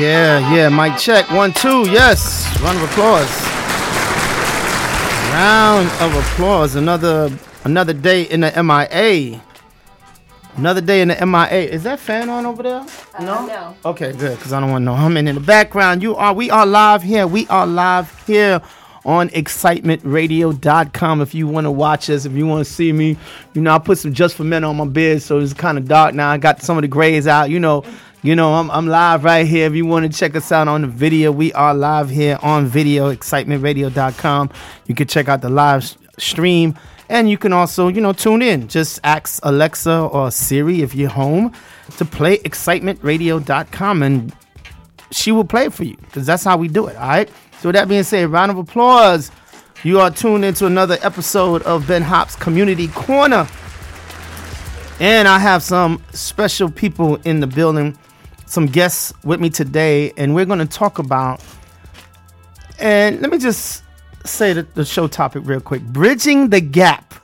Yeah, yeah. Mic check. One, two. Yes. Round of applause. Round of applause. Another another day in the MIA. Another day in the MIA. Is that fan on over there? Uh, no. no. Okay, good. Because I don't want no humming in the background. You are. We are live here. We are live here on excitementradio.com if you want to watch us if you want to see me you know i put some just for men on my beard so it's kind of dark now i got some of the grays out you know you know i'm, I'm live right here if you want to check us out on the video we are live here on video excitementradio.com you can check out the live stream and you can also you know tune in just ask alexa or siri if you're home to play excitementradio.com and she will play for you because that's how we do it. All right. So with that being said, round of applause. You are tuned into another episode of Ben Hop's Community Corner, and I have some special people in the building, some guests with me today, and we're going to talk about. And let me just say the, the show topic real quick: bridging the gap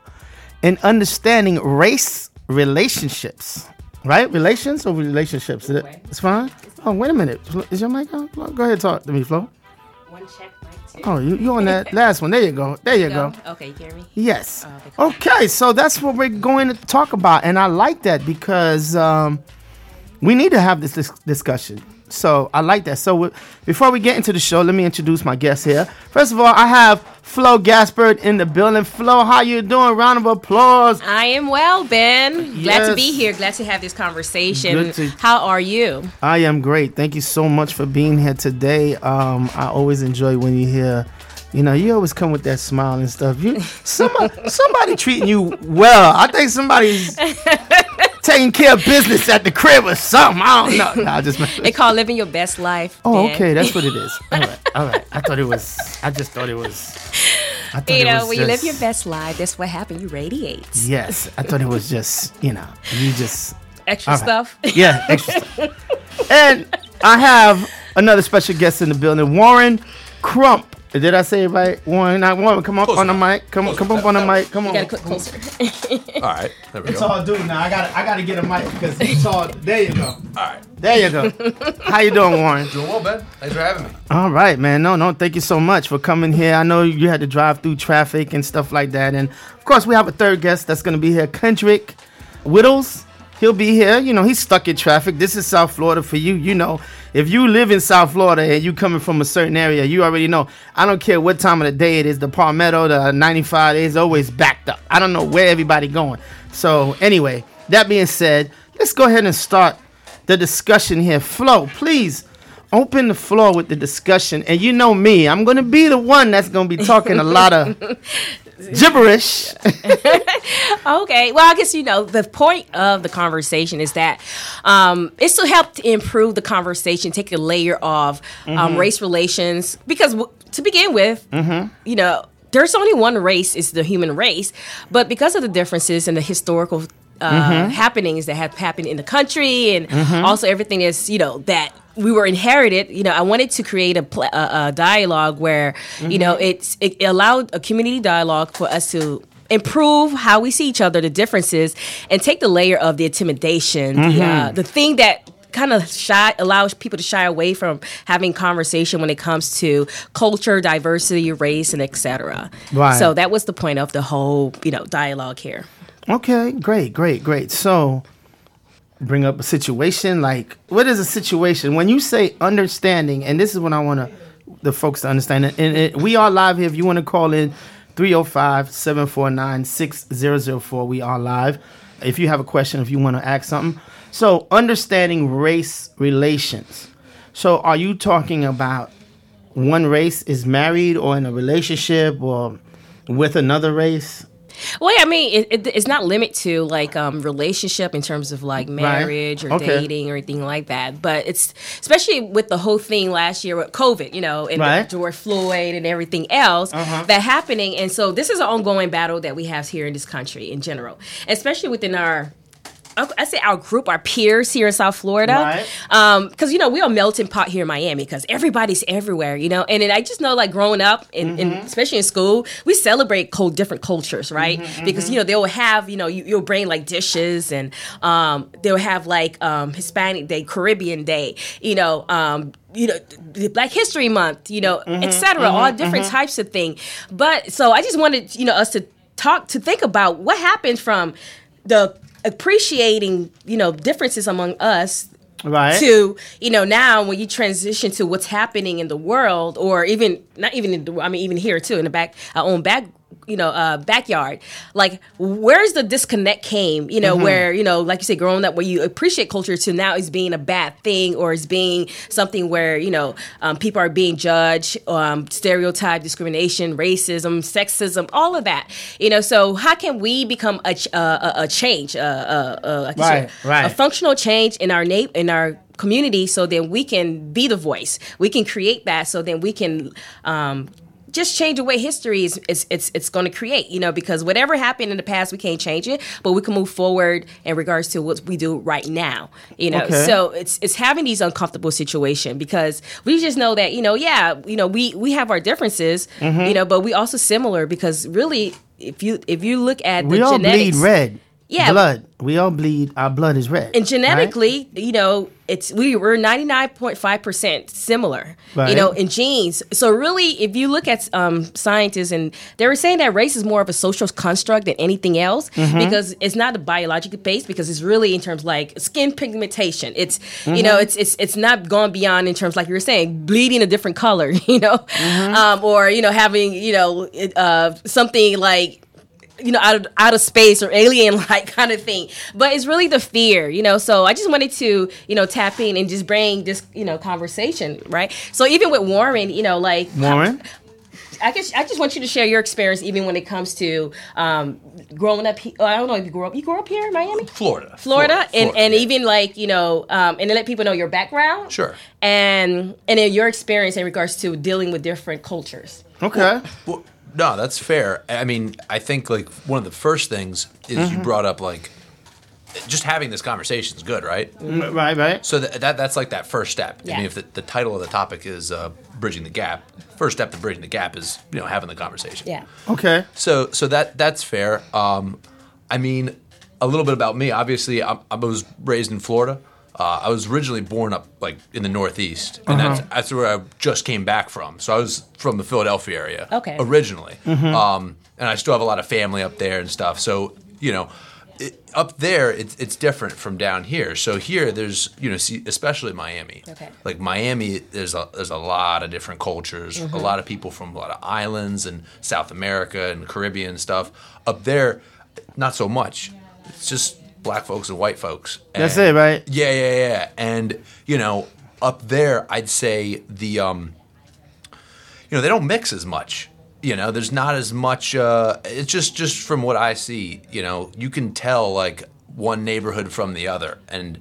in understanding race relationships. Right? Relations or relationships? It- It's fine. Oh, wait a minute. Is your mic on? Go ahead, talk to me, Flo. One check, mic two. Oh, you you on that last one? There you go. There you go. Okay, you hear me? Yes. Oh, Okay, so that's what we're going to talk about, and I like that because um, we need to have this dis- discussion. So I like that. So w- before we get into the show, let me introduce my guests here. First of all, I have Flo Gaspard in the building. Flo, how you doing? Round of applause. I am well, Ben. Glad to be here. Glad to have this conversation. To- How are you? I am great. Thank you so much for being here today. Um, I always enjoy when you hear, you know, you always come with that smile and stuff. You somebody, somebody treating you well. I think somebody's taking care of business at the crib or something. I don't know. Nah, I just They call living your best life. oh, Ben. okay, that's what it is. All right, all right. I thought it was. I just thought it was. You know, when you live your best life, that's what happened. You radiate. Yes, I thought it was just you know you just Extra right. stuff. Yeah, extra stuff. And I have another special guest in the building, Warren Crump. Did I say it right? Warren, not Warren, come up Close on the enough. mic. Come Close come enough. up on the mic. Come on. You on. gotta come closer. All right, there we It's go. All all due now. I gotta, I got to get a mic because it's all. There you go. All right. There you go. How you doing, Warren? doing well, Ben. Thanks for having me. All right, man. No, no. Thank you so much for coming here. I know you had to drive through traffic and stuff like that. And of course, we have a third guest that's going to be here, Kendrick Whittles. He'll be here. You know, he's stuck in traffic. This is South Florida for you. You know, if you live in South Florida and you coming from a certain area, you already know. I don't care what time of the day it is. The Palmetto, the 95 is always backed up. I don't know where everybody going. So anyway, that being said, let's go ahead and start the discussion here. Flo, please open the floor with the discussion. And you know me, I'm to be the one that's to be talking a lot of gibberish. Okay. Well, I guess you know the point of the conversation is that um, it's to help to improve the conversation, take a layer of Mm-hmm. um, race relations. Because w- to begin with, you know, there's only one race is the human race, but because of the differences and the historical. Uh, Mm-hmm. happenings that have happened in the country, and also everything is you know that we were inherited. You know, I wanted to create a, pl- a, a dialogue where you know it's it allowed a community dialogue for us to improve how we see each other, the differences, and take the layer of the intimidation, the uh, the thing that kind of shy allows people to shy away from having conversation when it comes to culture, diversity, race, and etc. Right. So that was the point of the whole you know dialogue here. Okay, great, great, great. So, bring up a situation like what is a situation when you say understanding, and this is what I want to the folks to understand. And it, we are live here. If you want to call in, 305-749-6004. We are live. If you have a question, if you want to ask something. So, understanding race relations. So, are you talking about one race is married or in a relationship or with another race? Well, yeah, I mean, it, it, it's not limit to like um, relationship in terms of like marriage or Okay. dating or anything like that. But it's especially with the whole thing last year with COVID, you know, and Right. George Floyd and everything else Uh-huh. that happening. And so this is an ongoing battle that we have here in this country in general, especially within our I I say our group, our peers here in South Florida, Right. because you know we are melting pot here in Miami because everybody's everywhere, you know. And then I just know like growing up, in, in Mm-hmm. especially in school, we celebrate co- different cultures, right? Mm-hmm, Because you know they'll have you know you, you'll bring like dishes and um, they'll have like um, Hispanic Day, Caribbean Day, you know. Um, you know, Black History Month, you know, Mm-hmm, et cetera, all different types of thing. But so I just wanted, you know, us to talk to think about what happened from the appreciating, you know, differences among us Right. to you know now when you transition to what's happening in the world or even not even in the, I mean even here too in the back our own back you know uh backyard like where's the disconnect came you know Mm-hmm. where you know like you said growing up where you appreciate culture to now is being a bad thing or is being something where you know um, people are being judged um, stereotype discrimination racism sexism all of that you know so how can we become a, ch- uh, a, a change uh, uh, uh, Right, said, right. a functional change in our na- in our community so then we can be the voice we can create that so then we can um, just change the way history is it's it's, it's going to create you know because whatever happened in the past we can't change it but we can move forward in regards to what we do right now you know Okay. so it's it's having these uncomfortable situation because we just know that you know yeah you know we we have our differences Mm-hmm. you know but we also similar because really if you if you look at we the all genetics bleed red. Yeah. Blood. We all bleed. Our blood is red. and right? genetically, you know, it's we we're ninety nine point five percent similar, Right. you know, in genes. So really, if you look at um, scientists, and they were saying that race is more of a social construct than anything else Mm-hmm. because it's not a biological base because it's really in terms like skin pigmentation. It's you Mm-hmm. know, it's it's it's not gone beyond in terms like you were saying, bleeding a different color, you know, Mm-hmm. um, or you know having you know uh, something like you know, out of out of space or alien like kind of thing. But it's really the fear, you know. So I just wanted to, you know, tap in and just bring this, you know, conversation, right? So even with Warren, you know, like Warren. I guess I just want you to share your experience, even when it comes to um, growing up. He- oh, I don't know if you grew up. You grew up here in Miami, Florida. Florida, and Florida, and yeah. even like you know, um, and to let people know your background, Sure. and and then your experience in regards to dealing with different cultures. Okay. Well, no, that's fair. I mean, I think like one of the first things is Mm-hmm. you brought up like just having this conversation is good, right? Mm, Right. Right. So that, that that's like that first step. I mean, if the, the title of the topic is uh, bridging the gap, first step to bridging the gap is you know having the conversation. Yeah. Okay. So so that that's fair. Um, I mean, a little bit about me. Obviously, I, I was raised in Florida. Uh, I was originally born up like in the Northeast, and that's that's where I just came back from. So I was from the Philadelphia area, Okay. originally, um, and I still have a lot of family up there and stuff. So you know. It, up there, it's, it's different from down here. So here, there's you know, see, especially Miami. Okay. Like Miami, there's a there's a lot of different cultures, a lot of people from a lot of islands and South America and Caribbean stuff. Up there, not so much. It's just black folks and white folks. That's it, right? Yeah, yeah, yeah. And you know, up there, I'd say the um, you know, they don't mix as much. You know, there's not as much. Uh, it's just just from what I see. You know, you can tell like one neighborhood from the other, and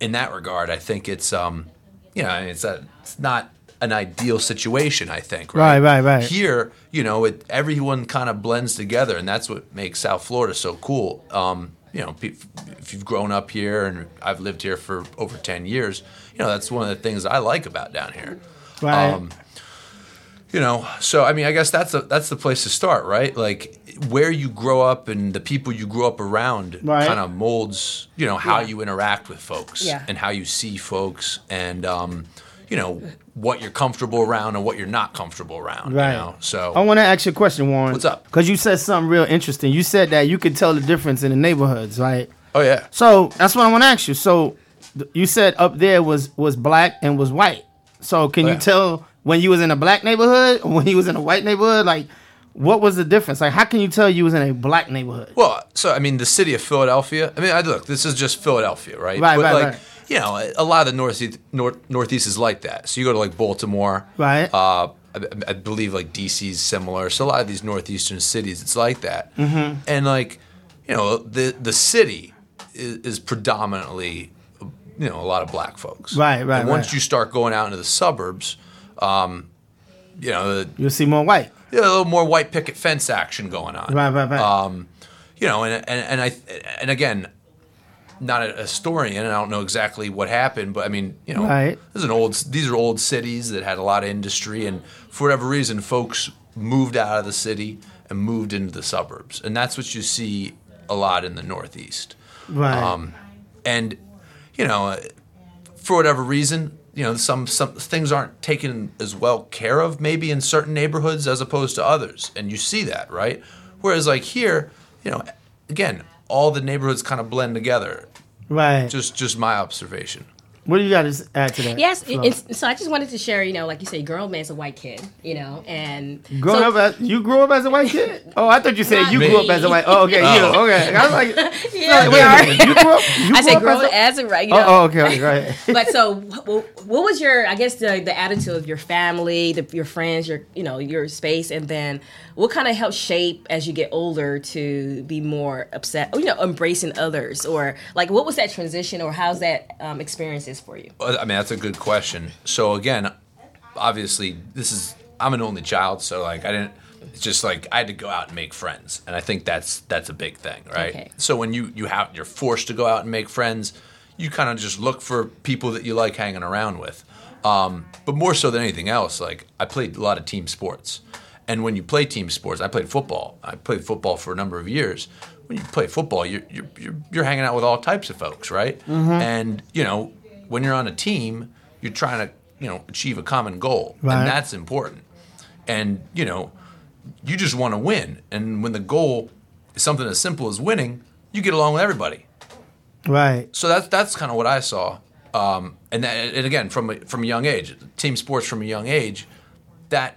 in that regard, I think it's um, you know, it's a, it's not an ideal situation. I think. Right, Right, right, right. Here, you know, it everyone kind of blends together, and that's what makes South Florida so cool. Um, you know, if you've grown up here, and I've lived here for over ten years, you know, that's one of the things I like about down here. Right. Um, you know so i mean i guess that's a, that's the place to start right like where you grow up and the people you grow up around Right. kind of molds you know how Yeah. you interact with folks Yeah. and how you see folks and um, you know what you're comfortable around and what you're not comfortable around Right. you know so I want to ask you a question, Warren. What's up? Because you said something real interesting. You said that you could tell the difference in the neighborhoods, right? oh yeah So that's what I want to ask you. So th- you said up there was was black and was white. So can Oh, you tell when you was in a black neighborhood or when you was in a white neighborhood? Like, what was the difference? Like, how can you tell you was in a black neighborhood? Well, so I mean, the city of Philadelphia. I mean, I, look, this is just Philadelphia, right? Right, but right, like, right. You know, a lot of the northeast north, northeast is like that. So you go to like Baltimore, Right. Uh, I, I believe like DC is similar. So a lot of these northeastern cities, it's like that. Mm-hmm. And like, you know, the the city is, is predominantly, you know, a lot of black folks. Right, right, And once right. you start going out into the suburbs, um, you know, the, You'll see more white. you know, a little more white picket fence action going on. Right, right, right. Um, you know, and and and I and again, not a historian, and I don't know exactly what happened, but I mean, you know, Right. this is an old. These are old cities that had a lot of industry, and for whatever reason, folks moved out of the city and moved into the suburbs, and that's what you see a lot in the Northeast. Right. Um, and you know, for whatever reason, you know, some some things aren't taken as well care of maybe in certain neighborhoods as opposed to others, and you see that, right? Whereas like here, you know, again, all the neighborhoods kind of blend together. right. Just just my observation. what do you got to add to that? Yes, it's, so I just wanted to share, you know, like you say, girl man's a white kid, you know, and Growing so, up as you grew up as a white kid? Oh, I thought you said you me. grew up as a white. Oh, okay, you. Oh. Okay, I was like, Yeah, wait a sorry. You grew up. You I grew said up girl as a, as a right, you know. oh, oh, okay, okay, go ahead. but so wh- what was your i guess the, the attitude of your family the, your friends your you know your space and then what kind of helped shape as you get older to be more upset you know embracing others or like what was that transition or how's that um, experiences for you Uh, I mean, that's a good question. So again, obviously, this is I'm an only child, so like I didn't. It's just like I had to go out and make friends, and I think that's that's a big thing, right? Okay. So when you you have you're forced to go out and make friends, you kind of just look for people that you like hanging around with. Um, but more so than anything else, like I played a lot of team sports, and when you play team sports, I played football. I played football for a number of years. When you play football, you're you're you're, you're hanging out with all types of folks, right? And you know, when you're on a team, you're trying to you know achieve a common goal, Right. and that's important. And you know, you just want to win, and when the goal is something as simple as winning, you get along with everybody Right. so that's that's kind of what I saw. Um, and that, and again, from a, from a young age, team sports from a young age, that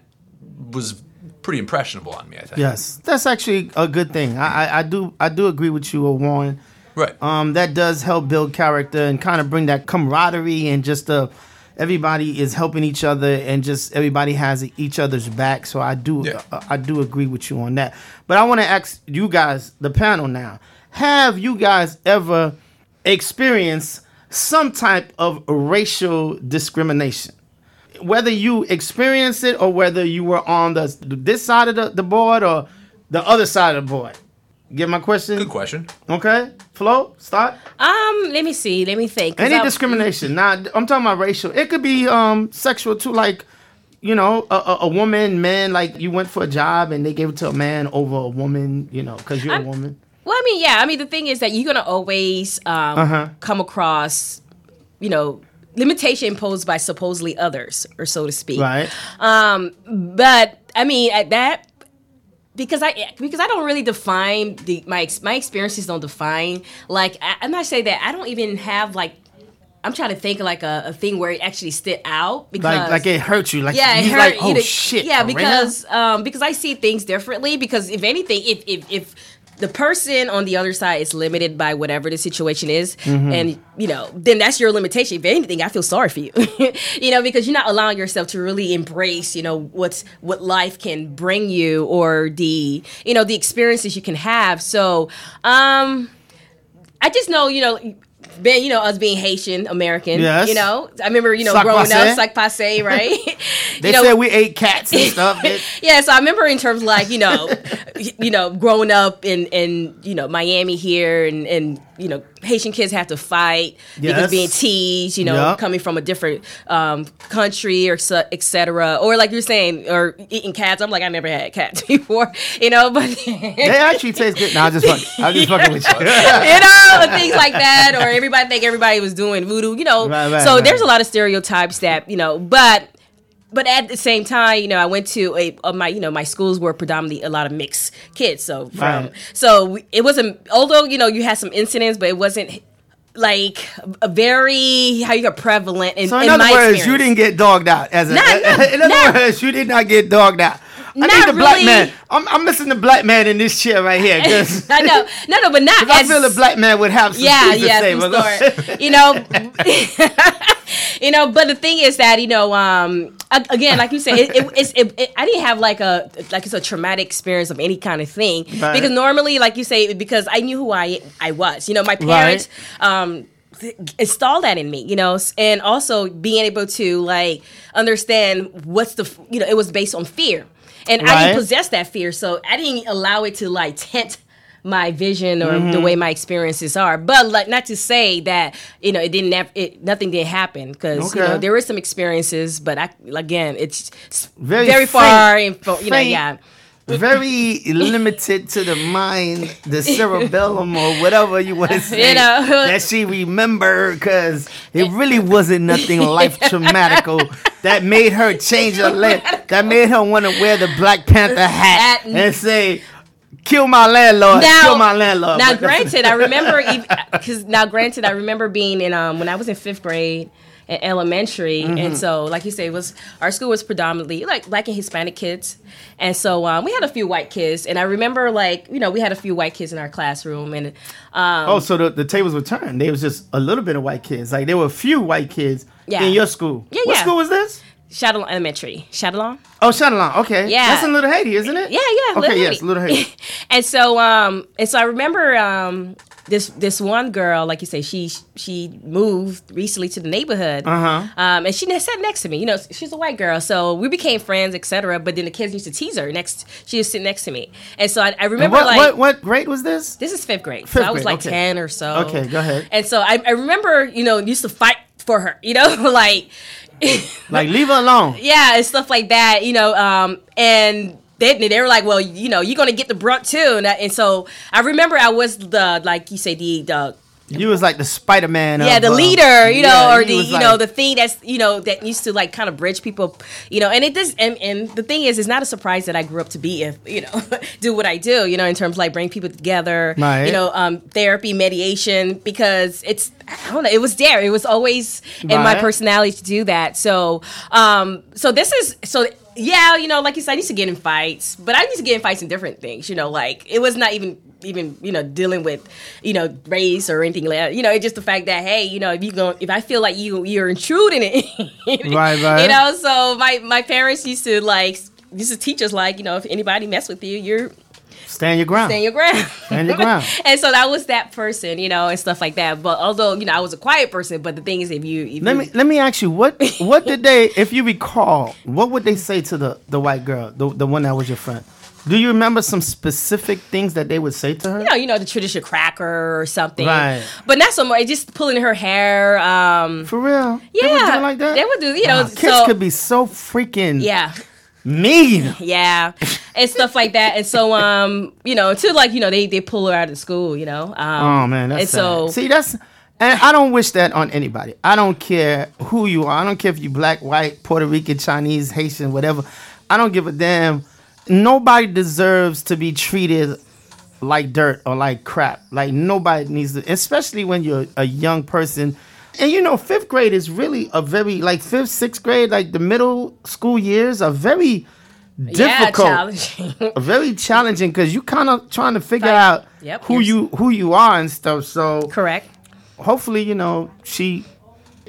was pretty impressionable on me. I think. Yes, that's actually a good thing. I, I, I do I do agree with you, Warren. Right. Um, that does help build character and kind of bring that camaraderie and just uh, everybody is helping each other and just everybody has each other's back. So I do Yeah. uh, I do agree with you on that. But I want to ask you guys, the panel now, have you guys ever experienced some type of racial discrimination? Whether you experienced it or whether you were on the this side of the, the board or the other side of the board. Get my question? Good question. Okay, Flo, start. um let me see let me think. Any I- discrimination? Now, I'm talking about racial. It could be um sexual too, like you know, a, a, a woman, man. Like you went for a job and they gave it to a man over a woman, you know, because you're a I'm- woman. Well, I mean, yeah. I mean, the thing is that you're gonna always um, Uh-huh. come across, you know, limitation imposed by supposedly others, or so to speak. Right. Um, but I mean, at that because I because I don't really define the my my experiences don't define like I, I'm not saying that I don't even have like I'm trying to think like a, a thing where it actually stood out because Like like it hurt you. Like yeah, it you hurt. like you oh to- shit. Yeah, because um, because I see things differently. Because if anything, if if if the person on the other side is limited by whatever the situation is, Mm-hmm. and you know, then that's your limitation. If anything, I feel sorry for you. you know, because you're not allowing yourself to really embrace, you know, what's what life can bring you or the you know the experiences you can have. So, um, I just know, you know. Being, you know, us being Haitian American, Yes. you know, I remember, you know, Sac growing passe. up, like passe, right? they know, said we ate cats and stuff. Yeah, so I remember in terms of like you know, you know, growing up in in you know Miami here, and and you know Haitian kids have to fight Yes. because being teased, you know, Yup. coming from a different um, country or so- et cetera, or like you're saying, or eating cats. I'm like I never had cats before, you know, but they actually taste good. No, I just fuck, I just fucking with you. you know, things like that, or everybody think everybody was doing voodoo, you know. Right, right, so right. there's a lot of stereotypes that you know, but but at the same time, you know, I went to a of my you know my schools were predominantly a lot of mixed kids. So from Right. so we- it wasn't although you know you had some incidents, but it wasn't like a very how you got prevalent in, So in, in other my words, experience. you didn't get dogged out as a. Not- not- in other not- words, you did not get dogged out. I need the black man. I'm, I'm missing the black man in this chair right here. I know, no, no, but not. I feel the black man would have some yeah, things to yeah, say. some but- story. you know, you know. But the thing is that you know, um, again, like you said, it, it, it's, it, it, I didn't have like a like it's a traumatic experience of any kind of thing Right. because normally, like you say, because I knew who I I was. You know, my parents. Um, install that in me you know and also being able to like understand what's the you know it was based on fear and i Right. didn't possess that fear so i didn't allow it to like tent my vision or the mm-hmm. way my experiences are. But like not to say that you know it didn't have it, nothing did happen because you know there were some experiences, but I again it's Very very, faint- far and you know faint. yeah. Very limited to the mind, the cerebellum, or whatever you want to say You know. that she remember, because it really wasn't nothing life traumatical that made her change her land, that made her want to wear the Black Panther hat and say, "Kill my landlord, kill my landlord." Now, granted, I remember because now, granted, I remember being in um when I was in fifth grade elementary, Mm-hmm. and so like you say, was our school was predominantly like black and Hispanic kids, and so um, we had a few white kids, and I remember like you know we had a few white kids in our classroom, and um, Oh, so the, the tables were turned. There was just a little bit of white kids. Like there were a few white kids Yeah. in your school. Yeah, what yeah. school was this? Shadowlawn Elementary, Shadowlawn. Oh, Shadowlawn. Okay. Yeah. That's in Little Haiti, isn't it? Yeah, yeah. Okay, Little yes. Little Haiti. and so um and so I remember um this this one girl, like you say, she she moved recently to the neighborhood, Uh-huh. um, and she sat next to me. You know, she's a white girl, so we became friends, etc. But then the kids used to tease her next. She was sitting next to me, and so I, I remember what, like what what grade was this? this is fifth grade, Fifth so I was grade, like okay. ten or so. Okay, go ahead. And so I, I remember, you know, used to fight for her, you know, like. Like leave her alone. yeah, and stuff like that, you know. Um, and they, they were like, well, you know, you're gonna get the brunt too, and, I, and so I remember I was the like you say the the You was like the Spider Man. yeah of, the uh, leader, you know, yeah, or the you know the thing that's you know that used to like kind of bridge people, you know. And it does, and, and the thing is, it's not a surprise that I grew up to be if you know do what I do, you know, in terms of like bring people together, Right. you know, um, therapy, mediation, because it's I don't know, it was there, it was always in my personality to do that. So, um, so this is so. Yeah, you know, like you said, I used to get in fights, but I used to get in fights in different things. You know, like it was not even even you know dealing with you know race or anything like that. You know, it's just the fact that hey, you know, if you go, if I feel like you you're intruding it, Right, right. You know, so my my parents used to like used to teach us like you know if anybody mess with you, you're stand your ground. stand your ground. Stand your ground. and so that was that person, you know, and stuff like that. But although you know I was a quiet person, but the thing is, if you if let you, me let me ask you what what did they if you recall what would they say to the the white girl the the one that was your friend? Do you remember some specific things that they would say to her? you know, you know, the traditional cracker or something. Right. But not so much. Just pulling her hair. Um, For real? yeah, They would do like that. They would do. You know, Wow, kids so could be so freaking yeah, mean. yeah, and stuff like that. And so, um, you know, to like, you know, they they pull her out of school. You know. Um, Oh man, that's and so sad. see that's and I don't wish that on anybody. I don't care who you are. I don't care if you black, white, Puerto Rican, Chinese, Haitian, whatever. I don't give a damn. Nobody deserves to be treated like dirt or like crap. Like nobody needs to, especially when you're a young person. And you know, fifth grade is really a very like fifth, sixth grade, like the middle school years are very yeah, difficult challenging. very challenging because you kind of trying to figure Like, out yep, who you who you are and stuff. So Correct. hopefully, you know, she.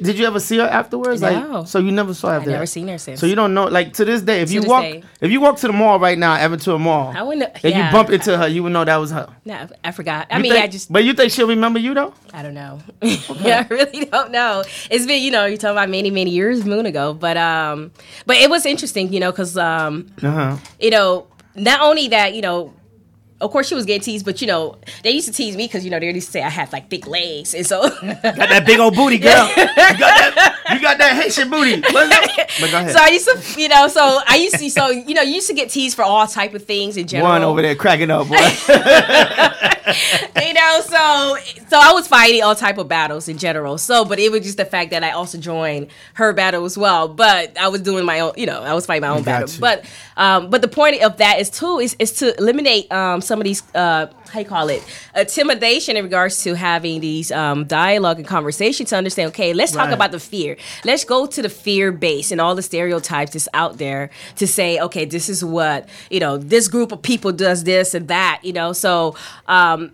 Did you ever see her afterwards? No. Like, so you never saw her I've after never that? seen her since. So you don't know, like to this day, if To you walk, day. if you walk to the mall right now, Aventura Mall, I wouldn't. and yeah. you bump into her, you would know that was her. No, I forgot. I You mean, think- I just. But you think she'll remember you though? I don't know. yeah, I really don't know. It's been, you know, you're talking about many, many years, moon ago. But um, but it was interesting, you know, because um, Uh huh. you know, not only that, you know, of course she was getting teased, but you know, they used to tease me because you know they used to say I had like thick legs, and so Got that big old booty, girl. you got that. You got that Haitian booty. What's that? But go ahead. so I used to, you know, so I used to, so you know, you used to get teased for all type of things in general. One over there cracking up, boy. you know, so so I was fighting all type of battles in general. So, but it was just the fact that I also joined her battle as well. But I was doing my own, you know, I was fighting my own battle. you. But um, but the point of that is too is is to eliminate um some of these uh how you call it intimidation in regards to having these um dialogue and conversation to understand. Okay, let's talk Right. about the fear. Let's go to the fear base and all the stereotypes that's out there to say, okay, this is what you know. This group of people does this and that. You know, so. um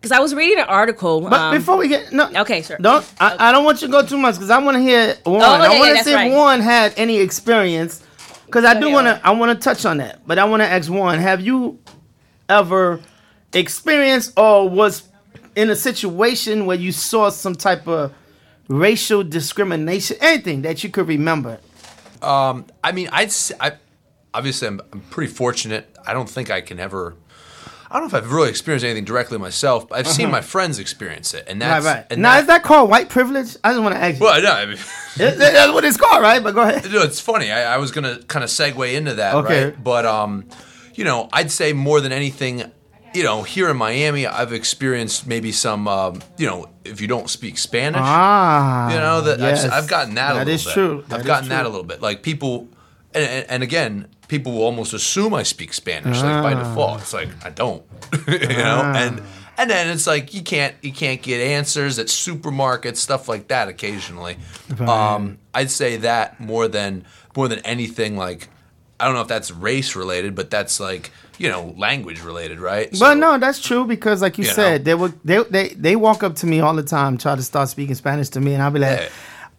because I was reading an article. But um, before we get no, Okay, sure. Don't I, I don't want you to go too much because I want to hear one. Oh, I want to that's see right. if one had any experience because I do want to. I want to touch on that, but I want to ask one: Have you ever experienced or was in a situation where you saw some type of racial discrimination, anything that you could remember? Um, I mean, I'd I obviously I'm, I'm pretty fortunate. I don't think I can ever. I don't know if I've really experienced anything directly myself, but I've seen my friends experience it, and Uh-huh. Right, that's right. and now, that- is that called white privilege? I just want to ask you. well, no, I mean, That- that's what it's called, right? But go ahead. No, it's funny. I, I was gonna kind of segue into that, Okay. right? But um, you know, I'd say more than anything, you know, here in Miami, I've experienced maybe some, um, you know, if you don't speak Spanish, Ah, you know, that yes. I've, I've gotten that. a little is bit. true. That I've gotten that a little bit. Like people, and, and, and again, people will almost assume I speak Spanish, like by Ah. default. It's like I don't, you know, and. And then it's like you can't you can't get answers at supermarkets stuff like that occasionally. Um, I'd say that more than more than anything like I don't know if that's race related, but that's like you know language related, right? But no, that's true because, like you, You said, know. they would they, they they walk up to me all the time, try to start speaking Spanish to me, and I'll be like, Yeah.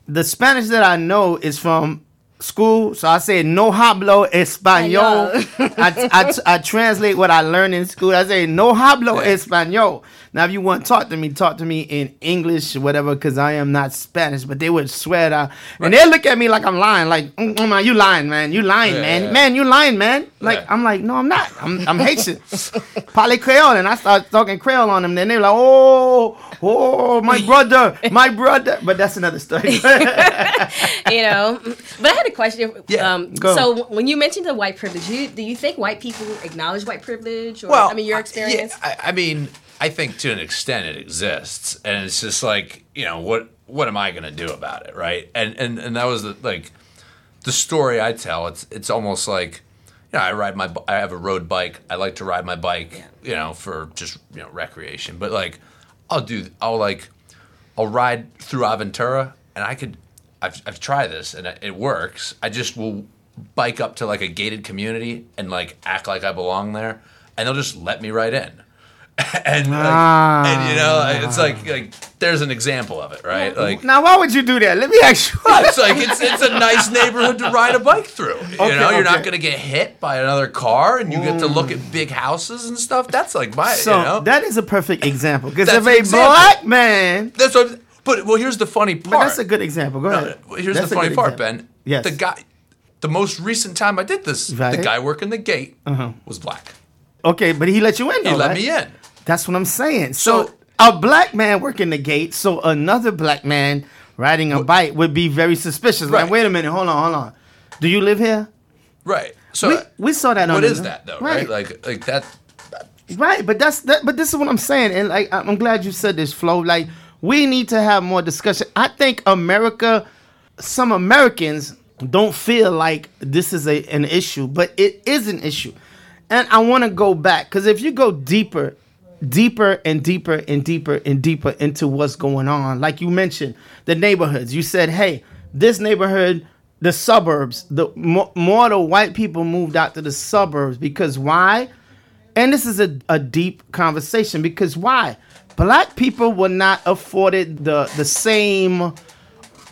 the Spanish that I know is from school, so I say no hablo español. I, I, I translate what I learned in school. I say no hablo Yeah. español. Now, if you want to talk to me, talk to me in English, whatever, because I am not Spanish. But they would swear that, and they look at me like I'm lying. Like, mm, mm, man, you lying, man. You lying, Yeah, man. yeah. Man, you lying, man. Like, Yeah. I'm like, no, I'm not. I'm, I'm Haitian. Poly Creole, and I start talking Creole on them. Then they're like, oh, oh, my brother, my brother. But that's another story. you know. But I had a question. Yeah, um. So when you mentioned the white privilege, you, do you think white people acknowledge white privilege? Or, Well, I mean, your I- experience. yeah, I, I mean, I think to an extent it exists, and it's just like you know what what am I going to do about it, right? And and and that was the like the story I tell. It's it's almost like you know I ride my I have a road bike. I like to ride my bike, you know, for just you know recreation. But like I'll do I'll like I'll ride through Aventura, and I could I've I've tried this and it, it works. I just will bike up to like a gated community and like act like I belong there, and they'll just let me right in. and like, Ah. and you know it's like like there's an example of it, right? Like now, why would you do that? Let me ask you. it's like it's it's a nice neighborhood to ride a bike through. You Okay, know, you're not gonna get hit by another car, and you get to look at big houses and stuff. That's like my, So you know, that is a perfect example because if a black man, that's what. But well, here's the funny part. but that's a good example. Go ahead. Well, Here's That's the funny part, example. Ben. Yes. The guy, the most recent time I did this, Right. Uh-huh. the guy working the gate was black. Okay, but he let you in. Though, He let right? me in. That's what I'm saying. So, So- a black man working the gate, so another black man riding a bike would be very suspicious. Like, wait a minute, hold on, hold on. Do you live here? Right. So we, we saw that on what the- is that though? Right. Like like that. Right, but that's that. But this is what I'm saying, and like I'm I'm glad you said this, Flo. Like we need to have more discussion. I think America, some Americans don't feel like this is a an issue, but it is an issue, and I want to go back because if you go deeper, deeper and deeper and deeper and deeper into what's going on, like you mentioned, the neighborhoods. You said, hey, this neighborhood. The suburbs, the more, more the white people moved out to the suburbs because why? and this is a, a deep conversation because why black people were not afforded the the same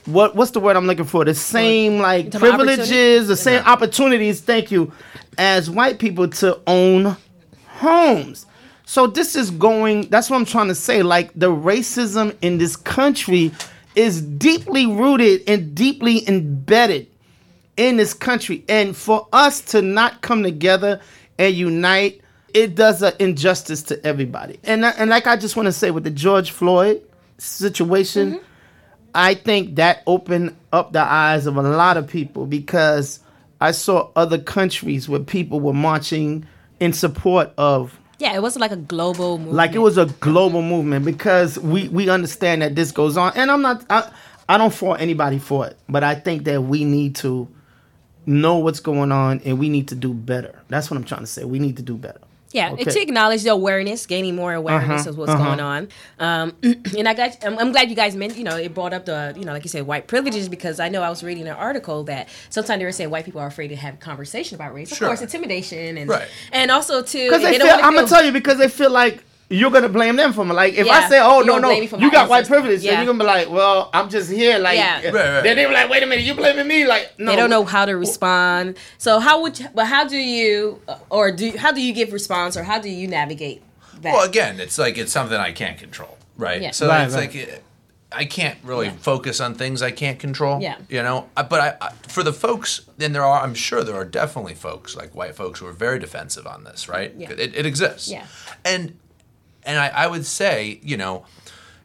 what what's the word i'm looking for the same like privileges the same opportunities thank you as white people to own homes so this is going that's what i'm trying to say like the racism in this country is deeply rooted and deeply embedded in this country. And for us to not come together and unite, it does an injustice to everybody. And and like I just want to say with the George Floyd situation, mm-hmm. I think that opened up the eyes of a lot of people because I saw other countries where people were marching in support of yeah, it wasn't like a global movement. like it was a global movement because we we understand that this goes on. And i'm not i, I don't fault anybody for it but i think that we need to know what's going on and we need to do better. That's what i'm trying to say. We need to do better Yeah, Okay. to acknowledge the awareness, gaining more awareness Uh-huh, of what's going on. Um, and I got, I'm, I'm glad you guys meant, you know, it brought up the, you know, like you said, white privileges because I know I was reading an article that sometimes they were saying white people are afraid to have conversation about race. Of Sure. course, intimidation and Right. and also too, because they, don't feel wanna i'm gonna tell you because they feel like you're gonna blame them for me. Like if I say, "Oh You're no, no, blame me for you my got white privilege," Yeah. then you're gonna be like, "Well, I'm just here." Like, Yeah. Right, right. then they be like, "Wait a minute, you blaming me?" Like, no, They don't know how to respond. So how would, you, but how do you, or do how do you give response, or how do you navigate that? Well, again, it's like it's something I can't control, right? Yeah. So Right, it's right. like, uh, I can't really Yeah. focus on things I can't control. Yeah. You know, I- but I, I for the folks, then there are. I'm sure there are definitely folks like white folks who are very defensive on this, right? Yeah. It, it exists. Yeah. And and I, I would say, you know,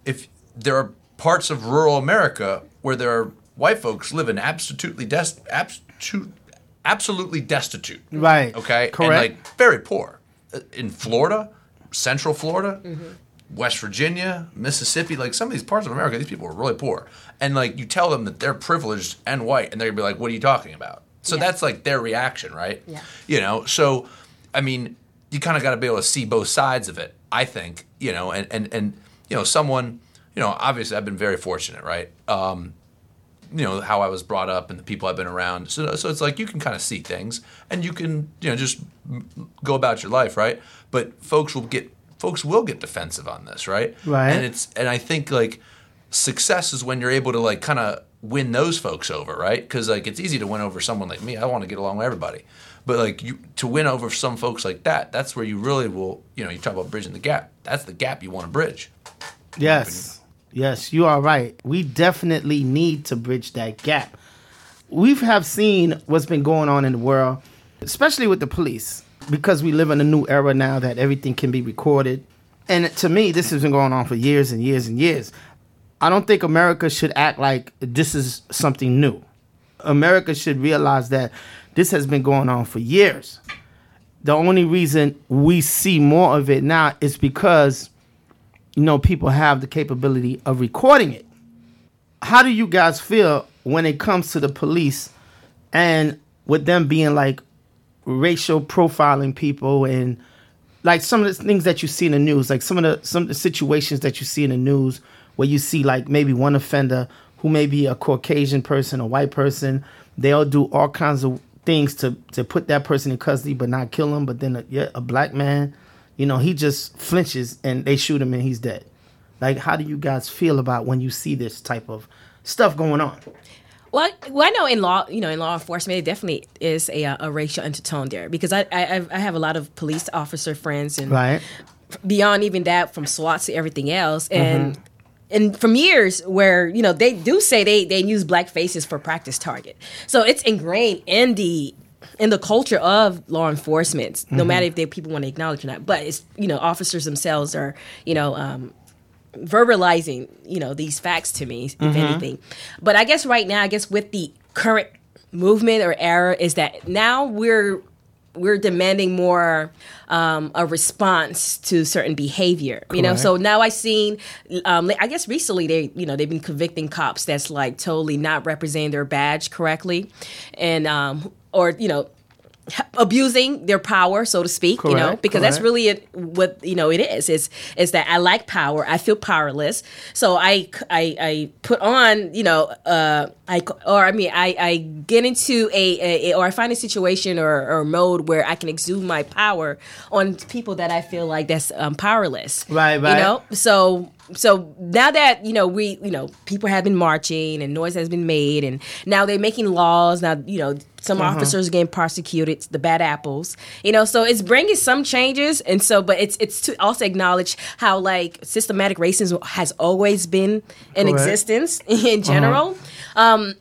if there are parts of rural America where there are white folks living absolutely absolute, absolutely destitute. Right. Okay. Correct. And like very poor. Uh, In Florida, Central Florida, West Virginia, Mississippi, like some of these parts of America, these people are really poor. And like you tell them that they're privileged and white, and they're gonna be like, "What are you talking about?" So Yeah. that's like their reaction, right? Yeah. You know. So, I mean, you kind of got to be able to see both sides of it. I think, you know, and and and you know, someone, you know, obviously I've been very fortunate, right? Um, you know how I was brought up and the people I've been around. So, so it's like you can kind of see things and you can you know just go about your life, right? But folks will get folks will get defensive on this, right? Right. And it's and I think like success is when you're able to like kind of win those folks over, right? Because like it's easy to win over someone like me. I want to get along with everybody, but like you to win over some folks like that, that's where you really will. You know, you talk about bridging the gap. That's the gap you want to bridge. Yes. Yes, you are right. We definitely need to bridge that gap. We have seen what's been going on in the world, especially with the police, because we live in a new era now that everything can be recorded. And to me, this has been going on for years and years and years. I don't think America should act like this is something new. America should realize that this has been going on for years. The only reason we see more of it now is because you know, people have the capability of recording it. How do you guys feel when it comes to the police and with them being like racial profiling people and like some of the things that you see in the news, like some of the some of the situations that you see in the news where you see like maybe one offender who may be a Caucasian person, a white person, they'll do all kinds of things to to put that person in custody but not kill him, but then a, yeah, a black man you know, he just flinches and they shoot him and he's dead. Like, how do you guys feel about when you see this type of stuff going on? Well, well, I know in law, you know, in law enforcement, it definitely is a, uh, a racial undertone there because I, I I have a lot of police officer friends and Right. beyond even that, from SWAT to everything else, and and from years where you know they do say they they use black faces for practice target, so it's ingrained in the in the culture of law enforcement, no matter if they people want to acknowledge or not. But it's you know officers themselves are you know. Um, verbalizing you know these facts to me if anything but i guess right now i guess with the current movement or era is that now we're we're demanding more um, a response to certain behavior you know? So now i've seen um, i guess recently they you know they've been convicting cops that's like totally not representing their badge correctly. And um, or you know abusing their power, so to speak, you know, Correct, because that's really it, what you know it is. Is is that I like power, I feel powerless, so I I, I put on you know uh I or I mean I, I get into a, a or I find a situation or, or mode where I can exude my power on people that I feel like that's um, powerless, Right, right. You know, so so now that you know we you know people have been marching and noise has been made and now they're making laws. Now you know some Uh-huh. officers are getting prosecuted the bad apples you know so it's bringing some changes. And so but it's it's to also acknowledge how like systematic racism has always been in Correct. existence in general. Um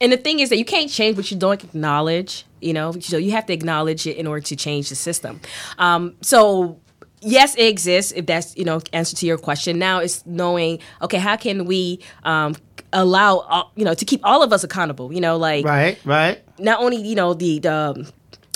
and the thing is that you can't change what you don't acknowledge you know so you have to acknowledge it in order to change the system. Um so yes it exists if that's you know answer to your question now it's knowing okay how can we um allow all, you know to keep all of us accountable you know like Right, right. not only you know the the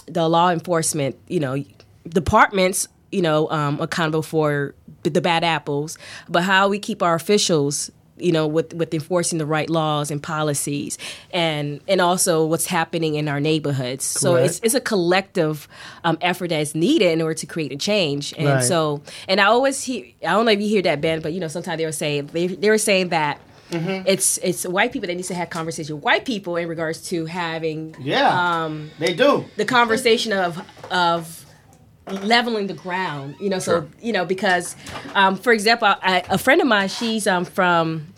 the law enforcement you know departments you know um, accountable for the bad apples, but how we keep our officials you know with with enforcing the right laws and policies and and also what's happening in our neighborhoods so it's it's a collective um, effort that's needed in order to create a change and Right. so and i always hear i don't know if you hear that ben but you know sometimes they were saying they, they were saying that Mm-hmm. it's it's white people that needs to have conversation with white people in regards to having Yeah. um, they do. the conversation of of leveling the ground you know so you know because um, for example I, a friend of mine she's um, from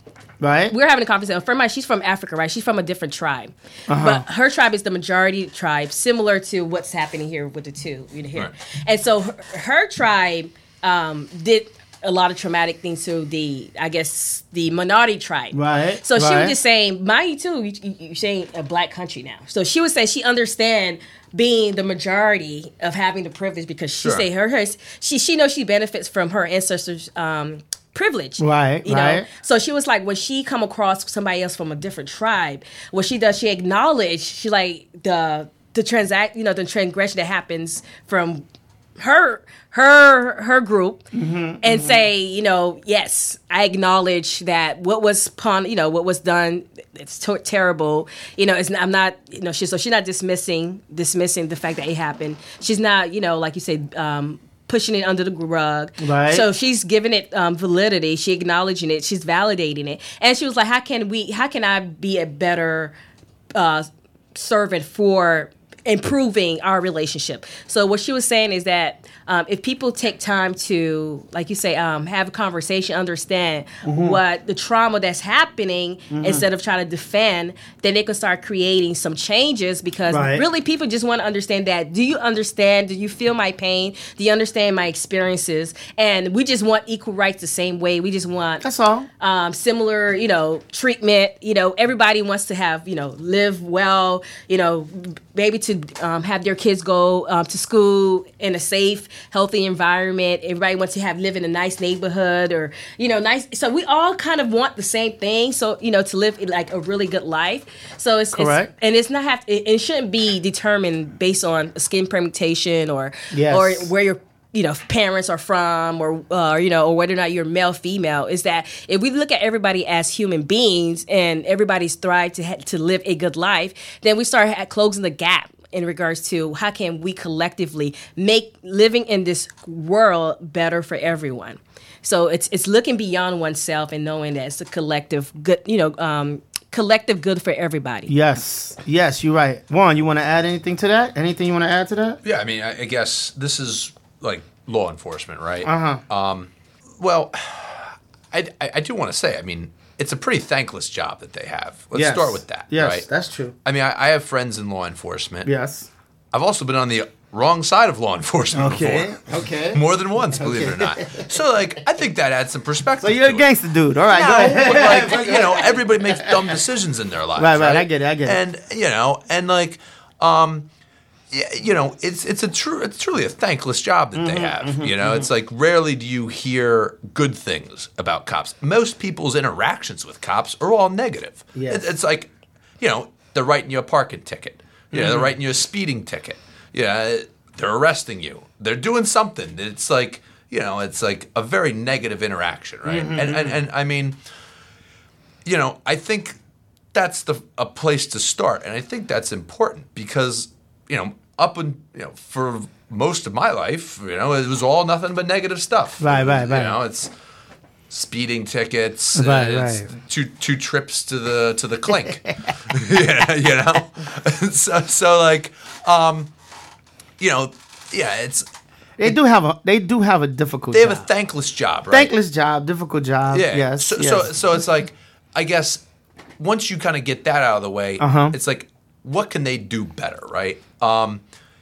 Right? we were having a conversation. A friend of mine, she's from Africa, right? She's from a different tribe, Uh-huh. but her tribe is the majority tribe, similar to what's happening here with the two, you know, here. Right. And so her, her tribe um, did a lot of traumatic things to the, I guess, the minority tribe. Right, So she was just saying, you too, you, you, you're saying a black country now. So she was saying she understand being the majority of having the privilege because she Sure. say her, her she she knows she benefits from her ancestors. Um, privilege Right, you know? right. so she was like when she come across somebody else from a different tribe what she does she acknowledge she like the the transact you know the transgression that happens from her her her group Mm-hmm, and say you know yes i acknowledge that what was pun you know what was done it's ter- terrible. You know it's not, i'm not you know she so she's not dismissing dismissing the fact that it happened. She's not you know like you said um pushing it under the rug. Right. so she's giving it um, validity. She acknowledging it. She's validating it. And she was like how can we how can i be a better uh, servant for improving our relationship. So what she was saying is that um, if people take time to, like you say, um, have a conversation, understand Mm-hmm. what the trauma that's happening, instead of trying to defend, then they can start creating some changes. Because Right. really, people just want to understand that. Do you understand? Do you feel my pain? Do you understand my experiences? And we just want equal rights the same way. We just want That's all. um, similar, you know, treatment. You know, everybody wants to have, you know, live well. You know, maybe to um, have their kids go um, to school in a safe, healthy environment. Everybody wants to have live in a nice neighborhood or you know, nice. So we all kind of want the same thing. So you know, to live like a really good life. So it's, it's Correct. and it's not have it, it shouldn't be determined based on skin permutation or Yes. or where your you know parents are from or uh, you know or whether or not you're male female is that if we look at everybody as human beings and everybody's thrive to ha- to live a good life then we start ha- closing the gap in regards to how can we collectively make living in this world better for everyone so it's it's looking beyond oneself and knowing that it's a collective good you know um, collective good for everybody Yes, yes, you're right. Juan, you want to add anything to that? Anything you want to add to that? Yeah, I mean, I, I guess this is like law enforcement, right? Uh huh. Um, well, I, I, I do want to say, I mean, it's a pretty thankless job that they have. Let's yes. start with that, Yes, right? that's true. I mean, I, I have friends in law enforcement. Yes. I've also been on the wrong side of law enforcement Okay. before. Okay. More than once, believe it or not. So, like, I think that adds some perspective. So you're a to it. gangster dude. All right. go No, ahead. but like you know, everybody makes dumb decisions in their lives. Right, right, I get it, I get it. And you know, and like, um, you know, it's it's a true, it's truly a thankless job that Mm-hmm, they have. you know, it's like rarely do you hear good things about cops. Most people's interactions with cops are all negative. Yes. It- it's like, you know, they're writing you a parking ticket. Yeah, Mm-hmm. they're writing you a speeding ticket. Yeah, they're arresting you. They're doing something. It's like you know, it's like a very negative interaction, right? Mm-hmm, And, and and I mean, you know, I think that's the a place to start, and I think that's important because you know, up and you know, for most of my life, you know, it was all nothing but negative stuff. Right, right, right. You know, it's speeding tickets, Right, uh, it's right. two two trips to the to the clink. yeah, you know, so so like, um, you know, yeah, it's They do have a they do have a difficult they have a thankless job, right? thankless job, difficult job. Yeah. Yes. So, yes. so so it's like, I guess once you kind of get that out of the way, Uh-huh. it's like, what can they do better, right? Um,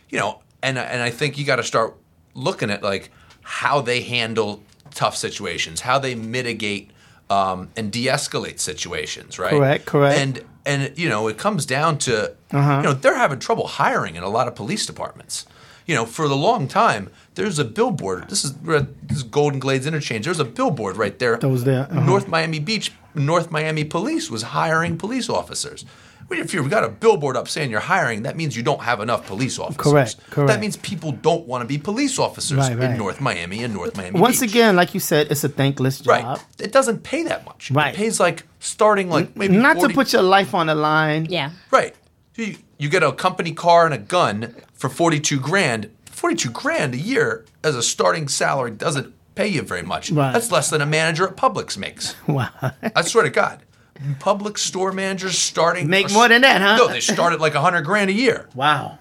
you know, and and I think you got to start looking at like how they handle tough situations, how they mitigate um, and de-escalate situations, right? Correct, correct. And and you know, it comes down to Uh-huh. you know they're having trouble hiring in a lot of police departments. You know, for the long time, there's a billboard. This is this is Golden Glades Interchange. There's a billboard right there. That was there, uh-huh. North Miami Beach, North Miami Police was hiring police officers. Well, If you've got a billboard up saying you're hiring, that means you don't have enough police officers. Correct, correct. That means people don't want to be police officers Right, in. North Miami and North Miami Once Beach. again, like you said, it's a thankless job. right? It doesn't pay that much. Right. It pays like starting like maybe Not 40 to put your life on the line. yeah Right. You, you get a company car and a gun for 42 grand. 42 grand a year as a starting salary doesn't pay you very much. Right. That's less than a manager at Publix makes. Wow. I swear to God. Publix store managers starting Make more than that, huh? No, they start at like a 100 grand a year. Wow.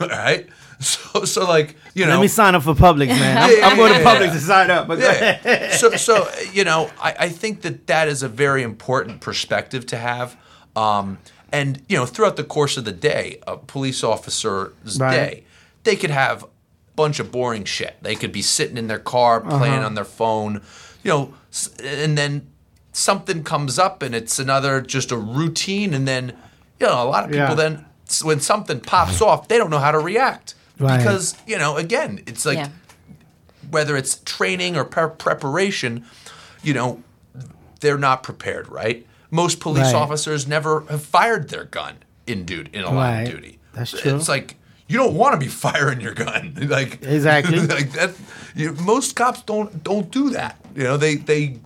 All right. So, so like, you know. Let me sign up for Publix, man. I'm, Yeah, I'm going to yeah, Publix yeah. to sign up. But. Yeah. so, so you know, I, I think that that is a very important perspective to have. Um, and you know, throughout the course of the day, a police officer's Right. day, they could have a bunch of boring shit. They could be sitting in their car playing on their phone, you know, and then something comes up and it's another just a routine, and then you know a lot of people Yeah. then when something pops off, they don't know how to react Right. because you know again it's like yeah. whether it's training or pre- preparation, you know, they're not prepared, right? Most police Right. officers never have fired their gun in duty in a line of duty. That's true. It's like you don't want to be firing your gun, like Exactly. like that. You, most cops don't don't do that. You know, they they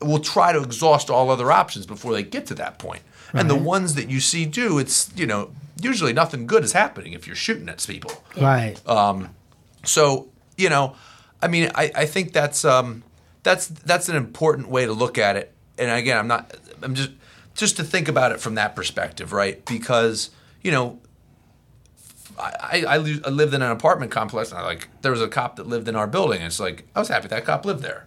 will try to exhaust all other options before they get to that point. And the ones that you see do, it's you know usually nothing good is happening if you're shooting at people. Right. Um, So you know, I mean, I, I think that's um, that's that's an important way to look at it. And again, I'm not. I'm just just to think about it from that perspective, right? Because you know, I, I, I I lived in an apartment complex, and I like there was a cop that lived in our building. And it's like I was happy that cop lived there.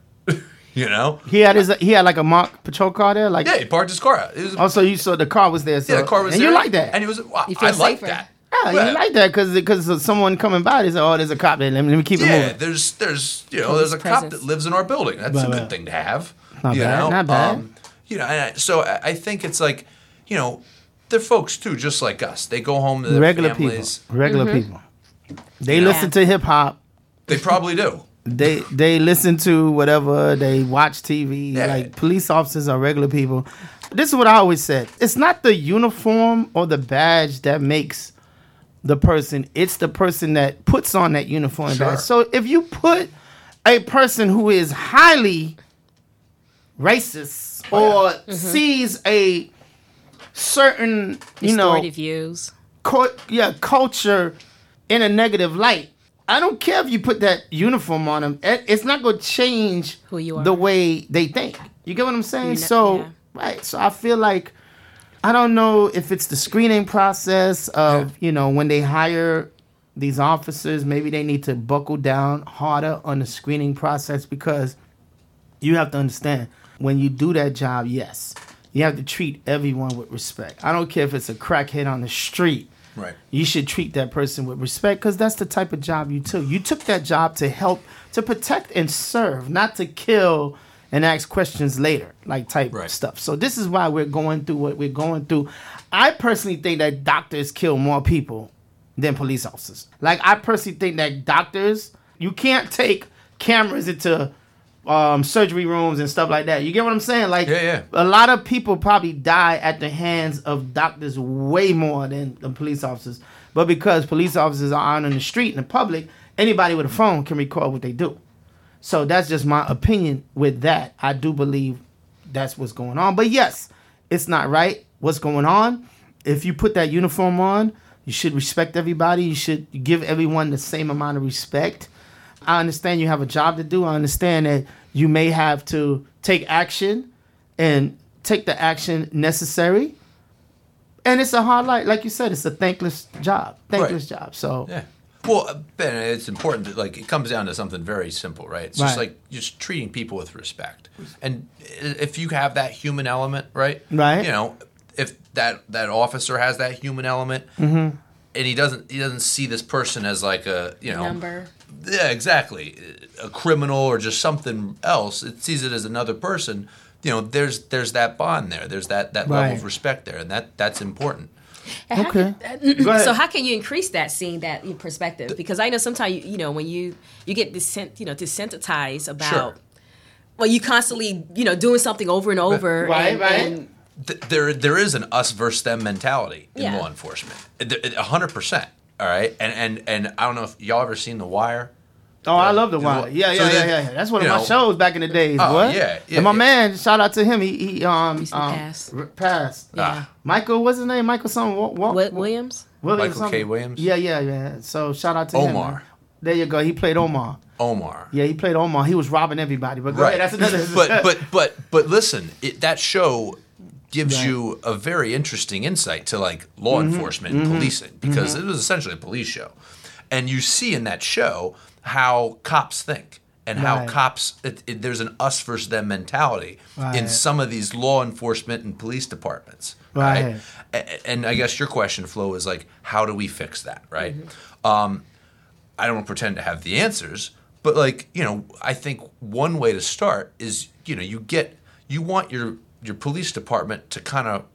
You know? he had his he had like a mock patrol car there. Like Yeah, he parked his car out. It was, also you saw the car was there. So, yeah, the car was and there, you like that. and he was. Well, You feel I like that. yeah, Well, you like that because because someone coming by. They say, "Oh, there's a cop there. Let me, let me keep it Yeah, moving." there's there's you know Police there's a cop that lives in our building. That's Right, a good thing to have. Not you bad, know? not bad. Um, you know, and I, so I, I think it's like, you know, they're folks too, just like us. They go home to their Regular families. people. Regular people. They Yeah. listen to hip hop. They probably do. They they listen to whatever. They watch TV. Yeah. Like police officers are regular people. This is what I always said. It's not the uniform or the badge that makes the person. It's the person that puts on that uniform and Sure. badge. So if you put a person who is highly racist Oh, or mm-hmm. sees a certain you know views. co- yeah, culture in a negative light. I don't care if you put that uniform on them. It's not going to change Who you are. the way they think. You get what I'm saying? Not- so, yeah. right. So I feel like I don't know if it's the screening process of, you know, when they hire these officers, maybe they need to buckle down harder on the screening process because you have to understand when you do that job, yes, you have to treat everyone with respect. I don't care if it's a crackhead on the street. Right. You should treat that person with respect because that's the type of job you took. You took that job to help, to protect and serve, not to kill and ask questions later, like type Right. stuff. So this is why we're going through what we're going through. I personally think that doctors kill more people than police officers. Like I personally think that doctors, you can't take cameras into um, surgery rooms and stuff like that. You get what I'm saying? Like Yeah, yeah. a lot of people probably die at the hands of doctors way more than the police officers. But because police officers are out on the street in the public, anybody with a phone can record what they do. So that's just my opinion with that. I do believe that's what's going on. But yes, it's not right what's going on. If you put that uniform on, you should respect everybody. You should give everyone the same amount of respect. I understand you have a job to do. I understand that you may have to take action and take the action necessary. And it's a hard life. Like you said, it's a thankless job. Thankless job. So Yeah. Well, uh, Ben, it's important that like it comes down to something very simple, right? It's just like just treating people with respect, and if you have that human element, right? Right. You know, if that that officer has that human element, Mm-hmm. and he doesn't he doesn't see this person as like a you know Number. Yeah exactly a criminal or just something else. It sees it as another person. You know, there's there's that bond there. There's that that level of respect there, and that that's important. How Okay. can- uh, Go mm-hmm, so how can you increase that seeing that perspective? Because I know sometimes you, you know when you you get desent, you know desensitized about Sure. well you constantly you know doing something over and over Right, and, right. and th- there there is an us versus them mentality in Yeah. law enforcement. A hundred percent. All right, and and and I don't know if y'all ever seen The Wire. Oh, I love the You wire. Yeah, yeah, so yeah, then, yeah, yeah. That's one of you my know- shows back in the days, Oh, boy. yeah, yeah, and my yeah. man, shout out to him. He, he um, Recently um passed. r- passed. Yeah. Michael, what's his name? Michael something. Wa- Wa- Wi- Williams. Williams Michael something. K. Williams? Yeah, yeah, yeah. So shout out to him. Omar. man. There you go. He played Omar. Omar. Yeah, he played Omar. He was robbing everybody. But go Right. ahead, that's another. but but but but listen, it, that show gives Right. you a very interesting insight to like law Mm-hmm. enforcement and policing because it was essentially a police show, and you see in that show how cops think and how Right. cops it, it, there's an us versus them mentality in some of these law enforcement and police departments. Right. Right. A- And I guess your question, Flo, is like, how do we fix that, right? Um, I don't pretend to have the answers, but like you know, I think one way to start is you know you get you want your your police department to kind of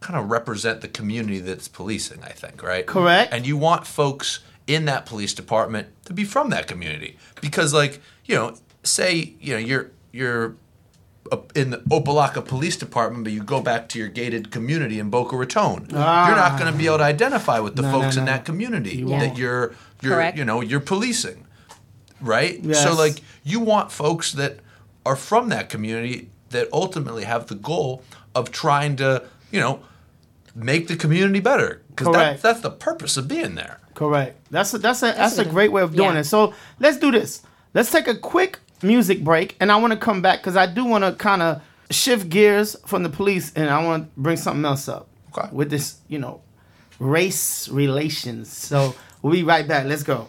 kind of represent the community that's policing. I think right. Correct. And you want folks in that police department to be from that community because like you know say you know you're you're in the Opa-locka Police Department, but you go back to your gated community in Boca Raton, Ah. you're not going to be able to identify with the No, folks no, in that community You that you're you're Correct. you know you're policing, right? Yes. So like you want folks that are from that community that ultimately have the goal of trying to you know make the community better because that, Correct. that's the purpose of being there. Correct. That's a, that's a that's, a a great way of doing yeah. it. So let's do this. Let's take a quick music break, and I want to come back because I do want to kind of shift gears from the police, and I want to bring something else up Okay. with this, you know, race relations. So we'll be right back. Let's go.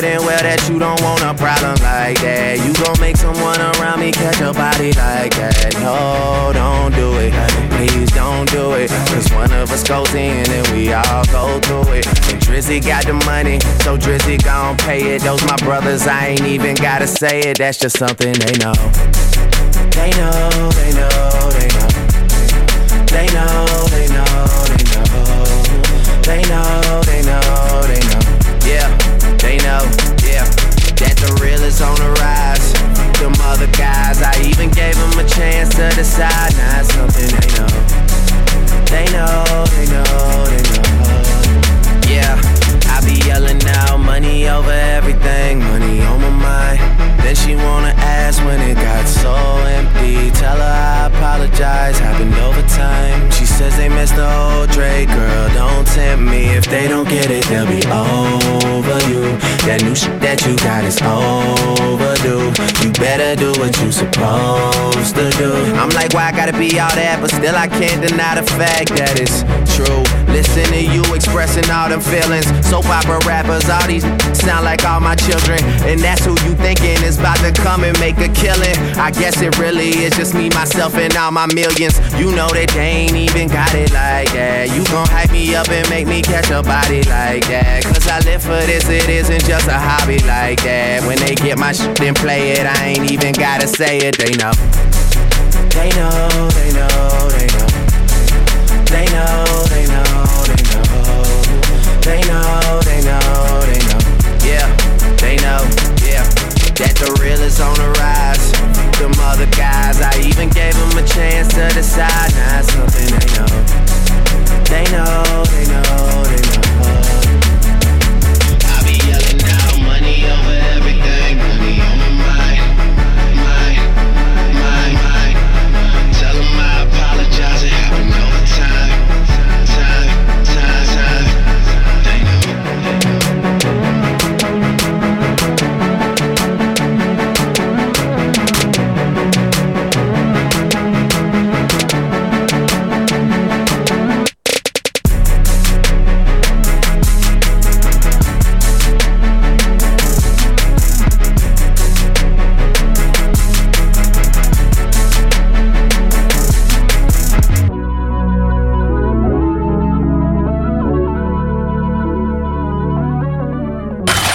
well that you don't want a problem like that. You gon' make someone around me catch a body like that. No, don't do it. Please don't do it. Cause one of us goes in and we all go through it. And Drizzy got the money, so Drizzy gon' pay it. Those my brothers, I ain't even gotta say it. That's just something they know. They know, they know, they know. They know, they know, they know. They know, they know, they know. Yeah, know, yeah. That the real is on the rise. Them other guys, I even gave them a chance to decide. Now it's something they know. They know, they know, they know. Yeah, I be yelling out money over everything, money on my mind. Then she wanna ask when it got so empty. Tell her I apologize, happened over time. She says they missed the Dre, girl, don't tempt me. If they don't get it, they'll be over you. That new shit that you got is overdue. You better do what you supposed to do. I'm like, why I gotta be all that? But still, I can't deny the fact that it's true. Listen to you expressing all them feelings. Soap opera rappers, all these sound like all my children. And that's who you thinking is about to come and make a killing. I guess it really is just me, myself, and all my millions. You know that they ain't even got it like that. You gon' hype me up and make me catch a body like that. Cause I live for this, it isn't just a hobby like that. When they get my shit and play it, I ain't even gotta say it, they know. They know, they know, they know. They know, they know, they know. They know, they know, they know. Yeah, they know, yeah. That the real is on the rise. Them other guys, I even gave them a chance to decide. Now it's something they know. They know, they know, they know.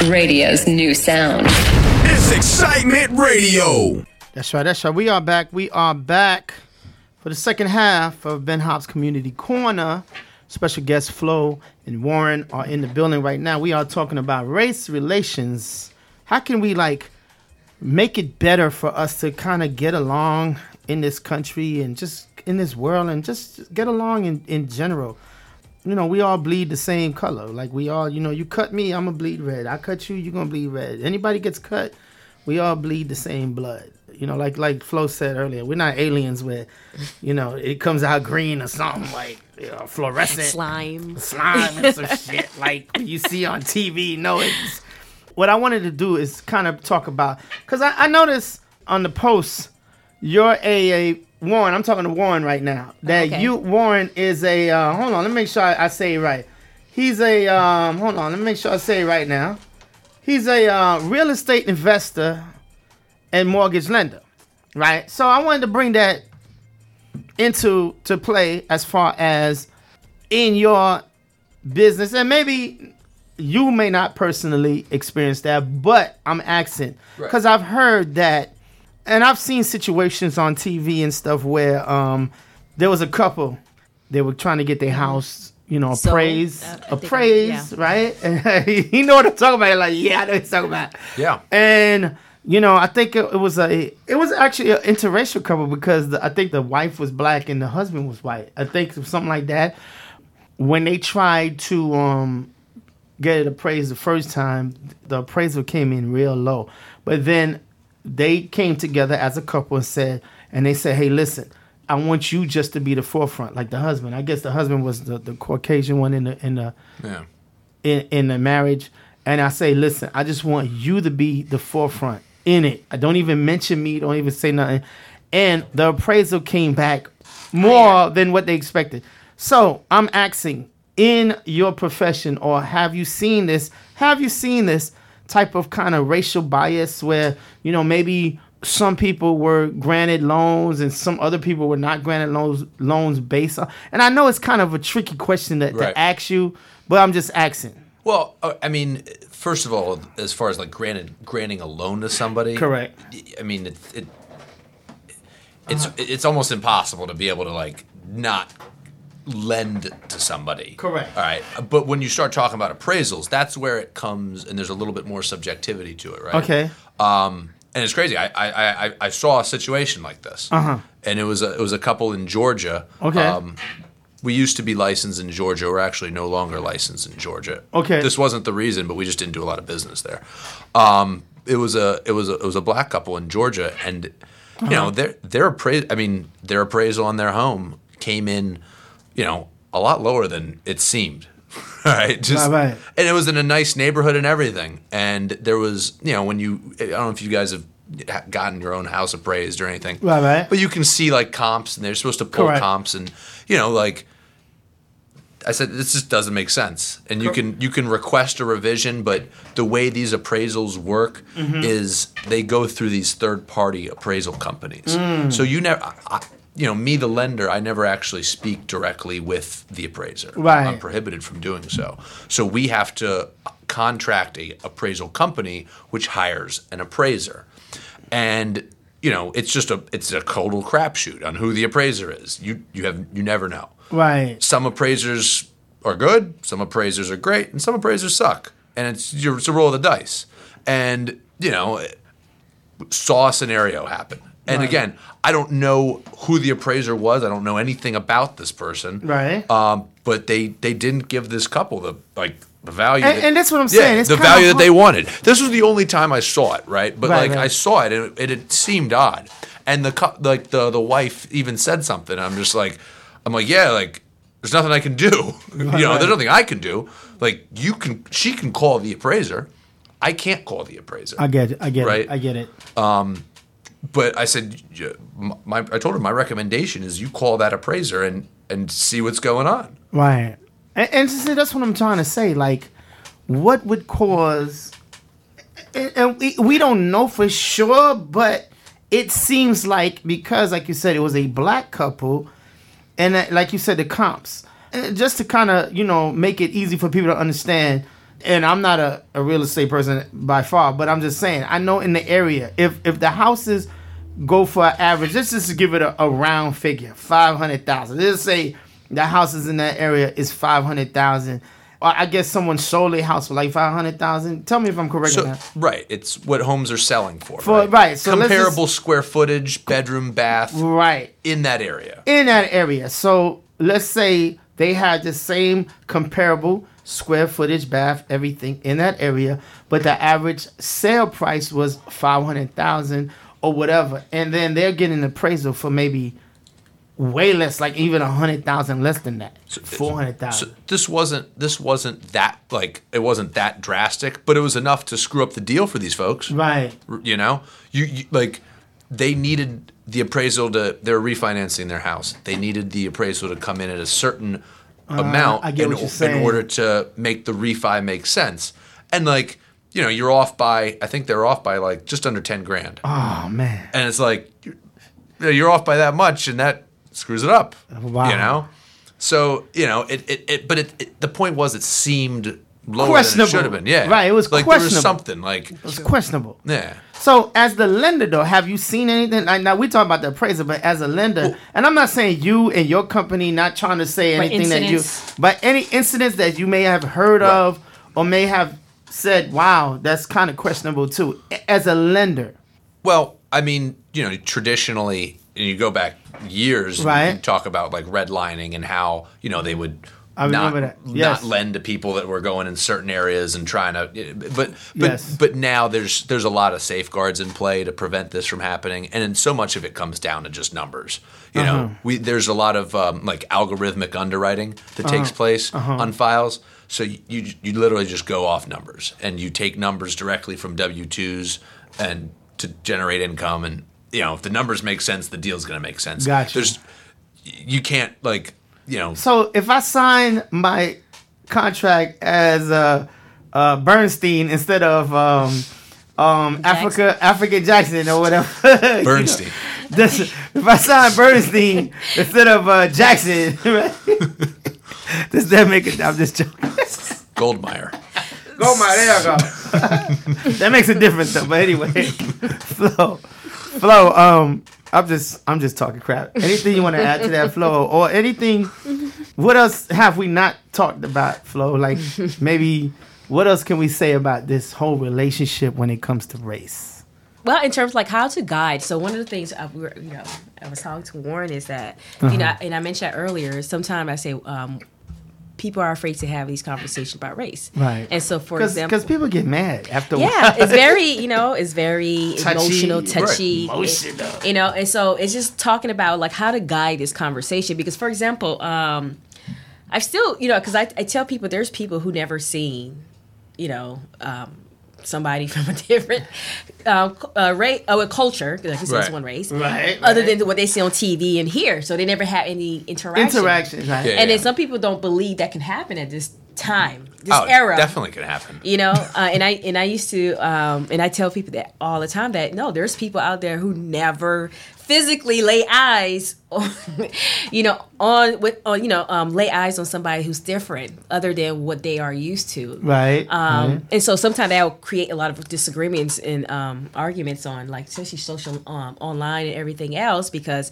Radio's new sound. It's Excitement Radio. That's right. That's right. We are back. We are back for the second half of Ben Hops Community Corner. Special guest Flo and Warren are in the building right now. We are talking about race relations. How can we like make it better for us to kind of get along in this country and just in this world and just get along in, in general? You know, we all bleed the same color. Like we all, you know, you cut me, I'm gonna bleed red. I cut you, you're gonna bleed red. Anybody gets cut, we all bleed the same blood. You know, like like Flo said earlier, we're not aliens where, you know, it comes out green or something like you know, fluorescent Slime. slime and some shit like you see on TV. No, it's what I wanted to do is kind of talk about because I, I noticed on the post you're a, a Warren. I'm talking to Warren right now. That Okay. you Warren is a uh, hold on. Let me make sure I, I say it right. He's a um, hold on. Let me make sure I say it right now. He's a uh, real estate investor and mortgage lender, right? So I wanted to bring that into to play as far as in your business and maybe you may not personally experience that but i'm asking because i've heard that and i've seen situations on tv and stuff where um there was a couple they were trying to get their house you know Sold. appraised Uh, I appraised yeah. right you know what i'm talking about like yeah i know what you're talking about Yeah. and you know, I think it, it was a it was actually an interracial couple because the, I think the wife was black and the husband was white. I think something like that. When they tried to um get it appraised the first time, the appraisal came in real low. But then they came together as a couple and said, and they said, "Hey, listen, I want you just to be the forefront, like the husband. I guess the husband was the, the Caucasian one in the in the Yeah. in, in the marriage and I say, listen, I just want you to be the forefront in it. I don't even mention me, don't even say nothing. And the appraisal came back more than what they expected. So I'm asking, in your profession, or have you seen this? Have you seen this type of kind of racial bias where, you know, maybe some people were granted loans and some other people were not granted loans loans based on and I know it's kind of a tricky question to, Right. to ask you, but I'm just asking. Well, uh, I mean, first of all, as far as like granted granting a loan to somebody, Correct. I mean, it, it it's it's almost impossible to be able to like not lend to somebody. Correct. All right, but when you start talking about appraisals, that's where it comes, and there's a little bit more subjectivity to it, right? Okay. Um, and it's crazy. I, I, I, I saw a situation like this, uh-huh. and it was a, it was a couple in Georgia. Okay. Um, we used to be licensed in Georgia. We're actually no longer licensed in Georgia. Okay. This wasn't the reason, but we just didn't do a lot of business there. Um, it was a it was a, it was a black couple in Georgia, and you Uh-huh. know their their appraisal. I mean their appraisal on their home came in, you know, a lot lower than it seemed. Right, just Right, right. and it was in a nice neighborhood and everything. And there was, you know, when you, I don't know if you guys have gotten your own house appraised or anything, Right, right. But you can see like comps, and they're supposed to pull Correct. comps, and you know, like I said, this just doesn't make sense. And you can you can request a revision, but the way these appraisals work Mm-hmm. is they go through these third party appraisal companies. Mm. So you never. I, you know, me, the lender, I never actually speak directly with the appraiser. Right. I'm prohibited from doing so. So we have to contract a appraisal company which hires an appraiser, and you know it's just a it's a total crapshoot on who the appraiser is. You you have you never know. Right. Some appraisers are good, some appraisers are great, and some appraisers suck, and it's you're, it's a roll of the dice. And you know, saw a scenario happen. And again, I don't know who the appraiser was. I don't know anything about this person. Right. Um, but they they didn't give this couple the like the value. And- that- and that's what I'm yeah, saying. It's the value that they wanted. This was the only time I saw it. Right. But Right, like I saw it, and it, it, seemed odd. And the like the the wife even said something. I'm just like, I'm like, yeah, like there's nothing I can do. you know, right. there's nothing I can do. Like you can, she can call the appraiser. I can't call the appraiser. I get it. I get Right. it. I get it. But I said, my, I told her my recommendation is you call that appraiser and and see what's going on. Right. And, and see, that's what I'm trying to say. Like, what would cause? And, and we, we don't know for sure, but it seems like because, like you said, it was a black couple, and that, like you said, the comps. And just to kind of you know make it easy for people to understand. And I'm not a, a real estate person by far, but I'm just saying I know in the area if if the houses go for an average, let's just give it a, a round figure, five hundred thousand. Let's say the houses in that area is five hundred thousand. Or I guess someone sold a house for like five hundred thousand. Tell me if I'm correct So that. right, it's what homes are selling for. For- right, right, so comparable square footage, bedroom, bath Right. in that area. in that area. So let's say they had the same comparable square footage, bath, everything in that area, but the average sale price was five hundred thousand or whatever, and then they're getting an appraisal for maybe way less, like even a hundred thousand less than that, four hundred So thousand. this wasn't this wasn't that like it wasn't that drastic, but it was enough to screw up the deal for these folks. Right. You know, you, you like they needed the appraisal to they're refinancing their house. They needed the appraisal to come in at a certain amount Uh, get in, in order to make the refi make sense. And like you know, you're off by I think they're off by like just under ten grand, Oh man. and it's like you're, you're off by that much, and that screws it up. Wow. You know, so you know it. it, it but it, it the point was it seemed lower than it should have been. Yeah, Right, it was like there was something like It's questionable. yeah. So, as the lender, though, have you seen anything? Like, now we talk about the appraiser, but as a lender, and I'm not saying you and your company, not trying to say anything that you, incidents. but any incidents that you may have heard Right. of or may have said, "Wow, that's kind of questionable too." As a lender, Well, I mean, you know, traditionally, and you go back years, Right. You talk about like redlining and how you know they would. I not, that. Yes. not lend to people that were going in certain areas and trying to, but but Yes. but now there's there's a lot of safeguards in play to prevent this from happening, and then so much of it comes down to just numbers. You Uh-huh. know, we there's a lot of um, like algorithmic underwriting that Uh-huh. takes place on files. So you, you you literally just go off numbers, and you take numbers directly from W twos and to generate income, and you know if the numbers make sense, the deal's going to make sense. Gotcha. There's you can't like you know so if I sign my contract as uh, uh, Bernstein instead of um, um, Africa Africa Jackson or whatever, you know, Bernstein. This, if I sign Bernstein instead of uh, Jackson, right? does that make it? I'm just joking. Goldmeyer. Goldmeyer, there I go. that makes a difference though. But anyway, Flo, Flo. Um, I'm just I'm just talking crap. Anything you want to add to that, Flo, or anything? What else have we not talked about, Flo? Like maybe what else can we say about this whole relationship when it comes to race? Well, in terms of like how to guide, so one of the things I, we were, you know, I was talking to Warren is that Uh-huh. you know, and I mentioned that earlier. Sometimes I say um, people are afraid to have these conversations about race, Right. And so, for Because example, because people get mad after. yeah, it's very you know, it's very Touchy. emotional, Right. touchy, Emotional. you know, and so it's just talking about like how to guide this conversation. Because, for example, um, I've still, you know, because I, I tell people there's people who never seen, you know, um, somebody from a different uh, uh, race, uh, a culture, like you said, it's Right. one race, Right, Other right. than what they see on TV and here, so they never had any interaction. interactions, right? Yeah. And then some people don't believe that can happen at this time, this Oh, era definitely could happen. you know uh, and i and i used to um, and i tell people that all the time that no there's people out there who never physically lay eyes on you know on with on you know um, lay eyes on somebody who's different other than what they are used to Right. um, right. and so sometimes that will create a lot of disagreements and um, arguments on like especially social um, online and everything else because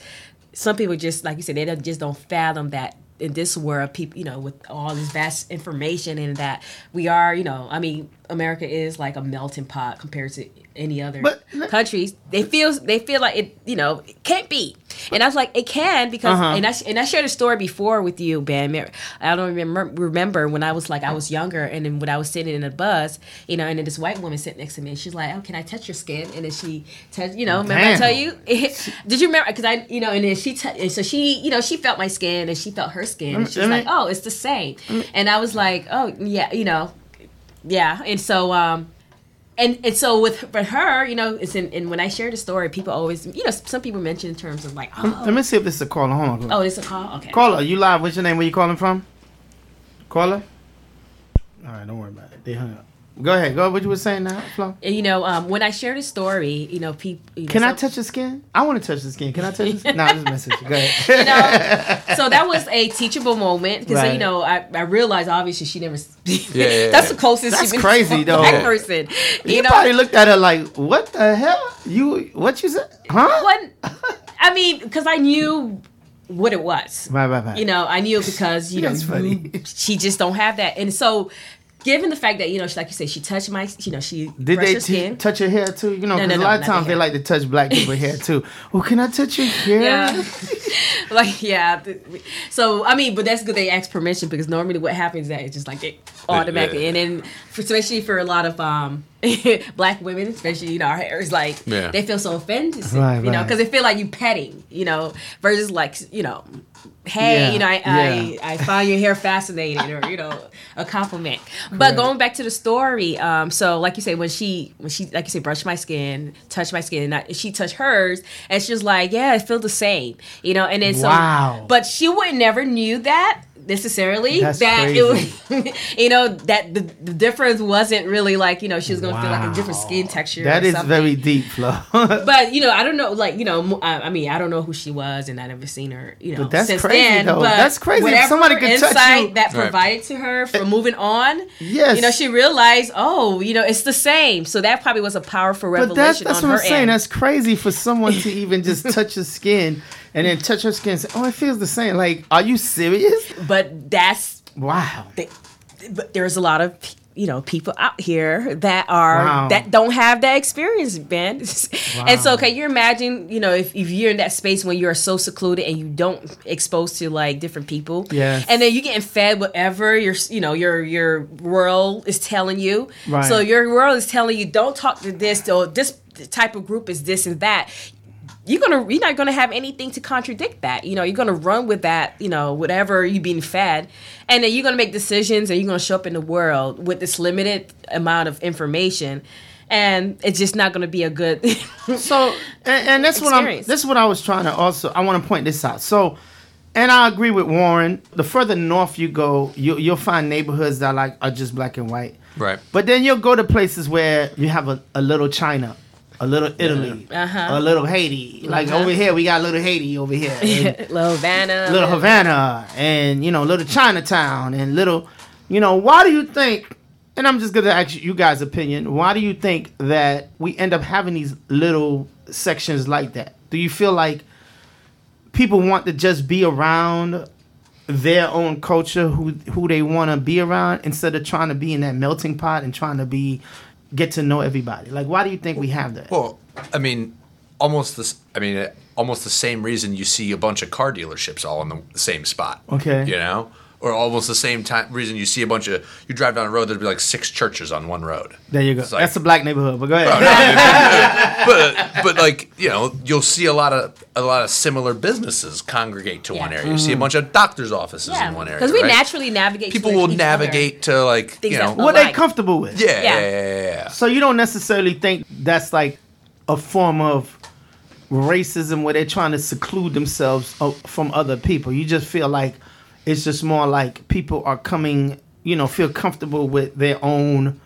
some people just like you said they don't, just don't fathom that in this world people you know with all this vast information and that we are you know i mean america is like a melting pot compared to any other But- countries. They feel they feel like it you know it can't be. And i was like it can because Uh-huh. and i and i shared a story before with you ben. I don't remember remember when i was like i was younger and then when i was sitting in a bus you know and then this white woman sitting next to me and she's like oh can i touch your skin? And then she touched you know remember i tell you? Did you remember? Because i you know and then she t- and so she you know she felt my skin and she felt her skin. And she's let me- like oh it's the same. and i was like oh yeah you know yeah and so um and and so with for her, you know, it's in and when I share the story, people always, you know, some people mention in terms of like, oh, Let me see if this is a caller. Hold on. oh, it's a call. Okay. Caller, you live? What's your name? Where you calling from? Caller. All right, don't worry about it. They hung up. Go ahead. Go. What you were saying now, Flo? You know, um, when I share the story, you know, people. You know, Can I touch the skin? I want to touch the skin. Can I touch the skin? no, nah, just message you. Go ahead. you know, so that was a teachable moment because Right. you know I, I realized obviously she never. yeah, yeah. That's the closest. That's she's been crazy, to though. Black person. You, you know, probably looked at her like, "What the hell? You? What you said? Huh?" What? I mean, because I knew what it was. Right, right, right. You know, I knew because you know That's funny. she just don't have that, and so given the fact that you know, she, like you say, she touched my, you know, she Did they her t- touch your hair too? You know, No, 'cause no, a no, lot of times they like to touch black people's hair too. Well, can I touch your hair? Yeah. like yeah. So I mean, but that's good they ask permission because normally what happens is that it's just like it automatically, Yeah. and then especially for a lot of um black women, especially you know our hair is like Yeah. they feel so offended, Right, you know, because they feel like you petting, you know, versus like you know. Hey, Yeah, you know, I, yeah. I I find your hair fascinating, or you know, a compliment. But going back to the story, um, so like you say, when she when she like you say, brushed my skin, touched my skin, and I, she touched hers, and she's just like, yeah, I feel the same, you know. And then so, Wow. but she would never knew that necessarily That's that crazy. it was, you know, that the, the difference wasn't really like you know she was gonna feel like a different skin texture. That or is something. very deep, Flo. But you know, I don't know, like you know, I, I mean, I don't know who she was, and I never seen her, you know, But that's since crazy, then. though. But That's crazy. If Whatever somebody could touch insight you- that Right. provided to her for eh, moving on, Yes. you know, she realized, oh, you know, it's the same. So that probably was a powerful But revelation that's that's on what her I'm saying. end. That's crazy for someone to even just touch your skin and then touch her skin and say, "Oh, it feels the same." Like, are you serious? but that's Wow. they, but there's a lot of you know people out here that are Wow. that don't have that experience man and so can you imagine you know if, if you're in that space when you're so secluded and you don't exposed to like different people yeah and then you're getting fed whatever your you know your your world is telling you Right. so your world is telling you don't talk to this or this type of group is this and that you're gonna you're not gonna have anything to contradict that. You know, you're gonna run with that. You know, whatever you're being fed, and then you're gonna make decisions, and you're gonna show up in the world with this limited amount of information, and it's just not gonna be a good. Thing. So, and, and that's what I'm. Experience. This is what I was trying to also. I want to point this out. So, and I agree with Warren. The further north you go, you, you'll find neighborhoods that like are just black and white. Right. But then you'll go to places where you have a, a little China, a little Italy, Uh-huh. a little Haiti. Like Uh-huh. over here, we got little Haiti over here. Little Havana, little Havana and you know little Chinatown and little you know why do you think and I'm just gonna ask you guys opinion why do you think that we end up having these little sections like that do you feel like people want to just be around their own culture who who they want to be around instead of trying to be in that melting pot and trying to be get to know everybody like why do you think we have that Well, I mean, almost this. I mean, almost the same reason you see a bunch of car dealerships all in the same spot. Okay. You know, or almost the same time reason you see a bunch of you drive down a road there'd be like six churches on one road. there you go like- that's a black neighborhood but go ahead but but like you know you'll see a lot of a lot of similar businesses congregate to one area. You see a mm. bunch of doctors' offices yeah, in one area because we right? naturally navigate. people to will each other. navigate to like Things you know what they alike. comfortable with yeah, Yeah. yeah yeah yeah yeah. So you don't necessarily think that's like a form of racism where they're trying to seclude themselves uh, from other people. You just feel like it's just more like people are coming, you know, feel comfortable with their own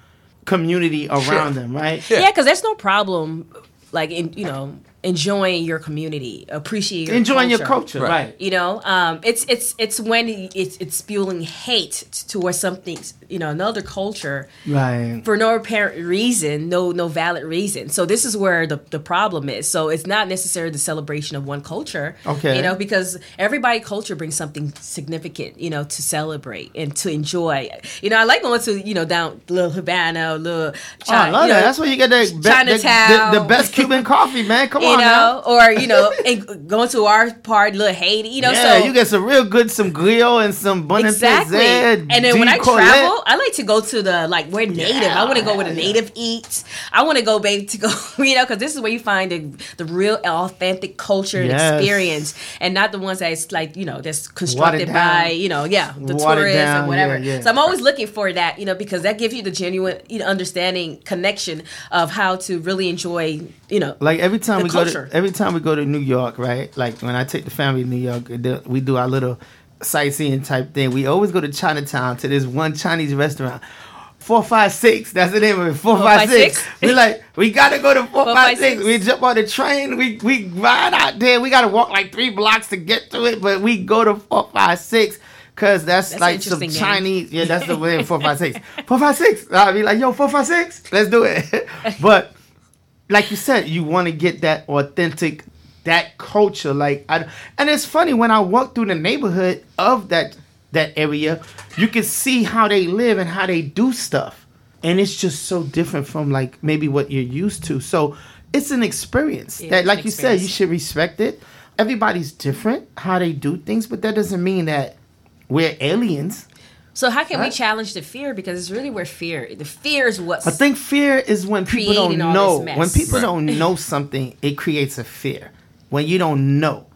community around Sure. them, right? Yeah. Yeah, because there's no problem, like in you know enjoying your community, appreciating your Enjoying your culture, Right. right? You know, um, it's it's it's when it's it's spewing hate towards something, you know, another culture Right. for no apparent reason, no no valid reason. So this is where the, the problem is. So it's not necessarily the celebration of one culture. Okay. You know, because everybody culture brings something significant, you know, to celebrate and to enjoy. You know, I like going to, you know, down little Havana, little Oh, I love you that. know, That's where you get the, be- the, Chinatown. the, the best Cuban coffee, man. Come you know, now. or you know, and going to our part, little Haiti, you know. yeah, so you get some real good, some grill and some bon exactly. And then when I Colette. travel, I like to go to the like where native. I want to go where the native eats. I want to go, baby, to go, you know, because this is where you find the, the real authentic culture and Yes. experience, and not the ones that's like you know that's constructed by you know yeah the Watered tourists down, and whatever. yeah, yeah. So I'm always looking for that, you know, because that gives you the genuine you know, understanding connection of how to really enjoy you know Like every time we culture. go to every time we go to New York, right? Like when I take the family to New York, we do- our little sightseeing type thing. We always go to Chinatown to this one Chinese restaurant. Four five six. That's the name of it. Four five six. six? We like we gotta go to four, Four, five, five, six. six. We jump on the train. We we ride out there. We gotta walk like three blocks to get to it, but we go to four five six. Cause that's, That's like some interesting game. Chinese, yeah. That's the way four five six. Four five six. I'll be like, yo, four five six, let's do it. but like you said, you want to get that authentic, that culture. Like, I, and it's funny when I walk through the neighborhood of that that area, you can see how they live and how they do stuff. And it's just so different from like maybe what you're used to. So it's an experience Yeah, that, like you said, you should respect it. Everybody's different how they do things, but that doesn't mean that we're aliens. So how can we challenge the fear? Because it's really where fear. The fear is what's I think fear is when people don't know. When people Right. don't know something, it creates a fear. When you don't know,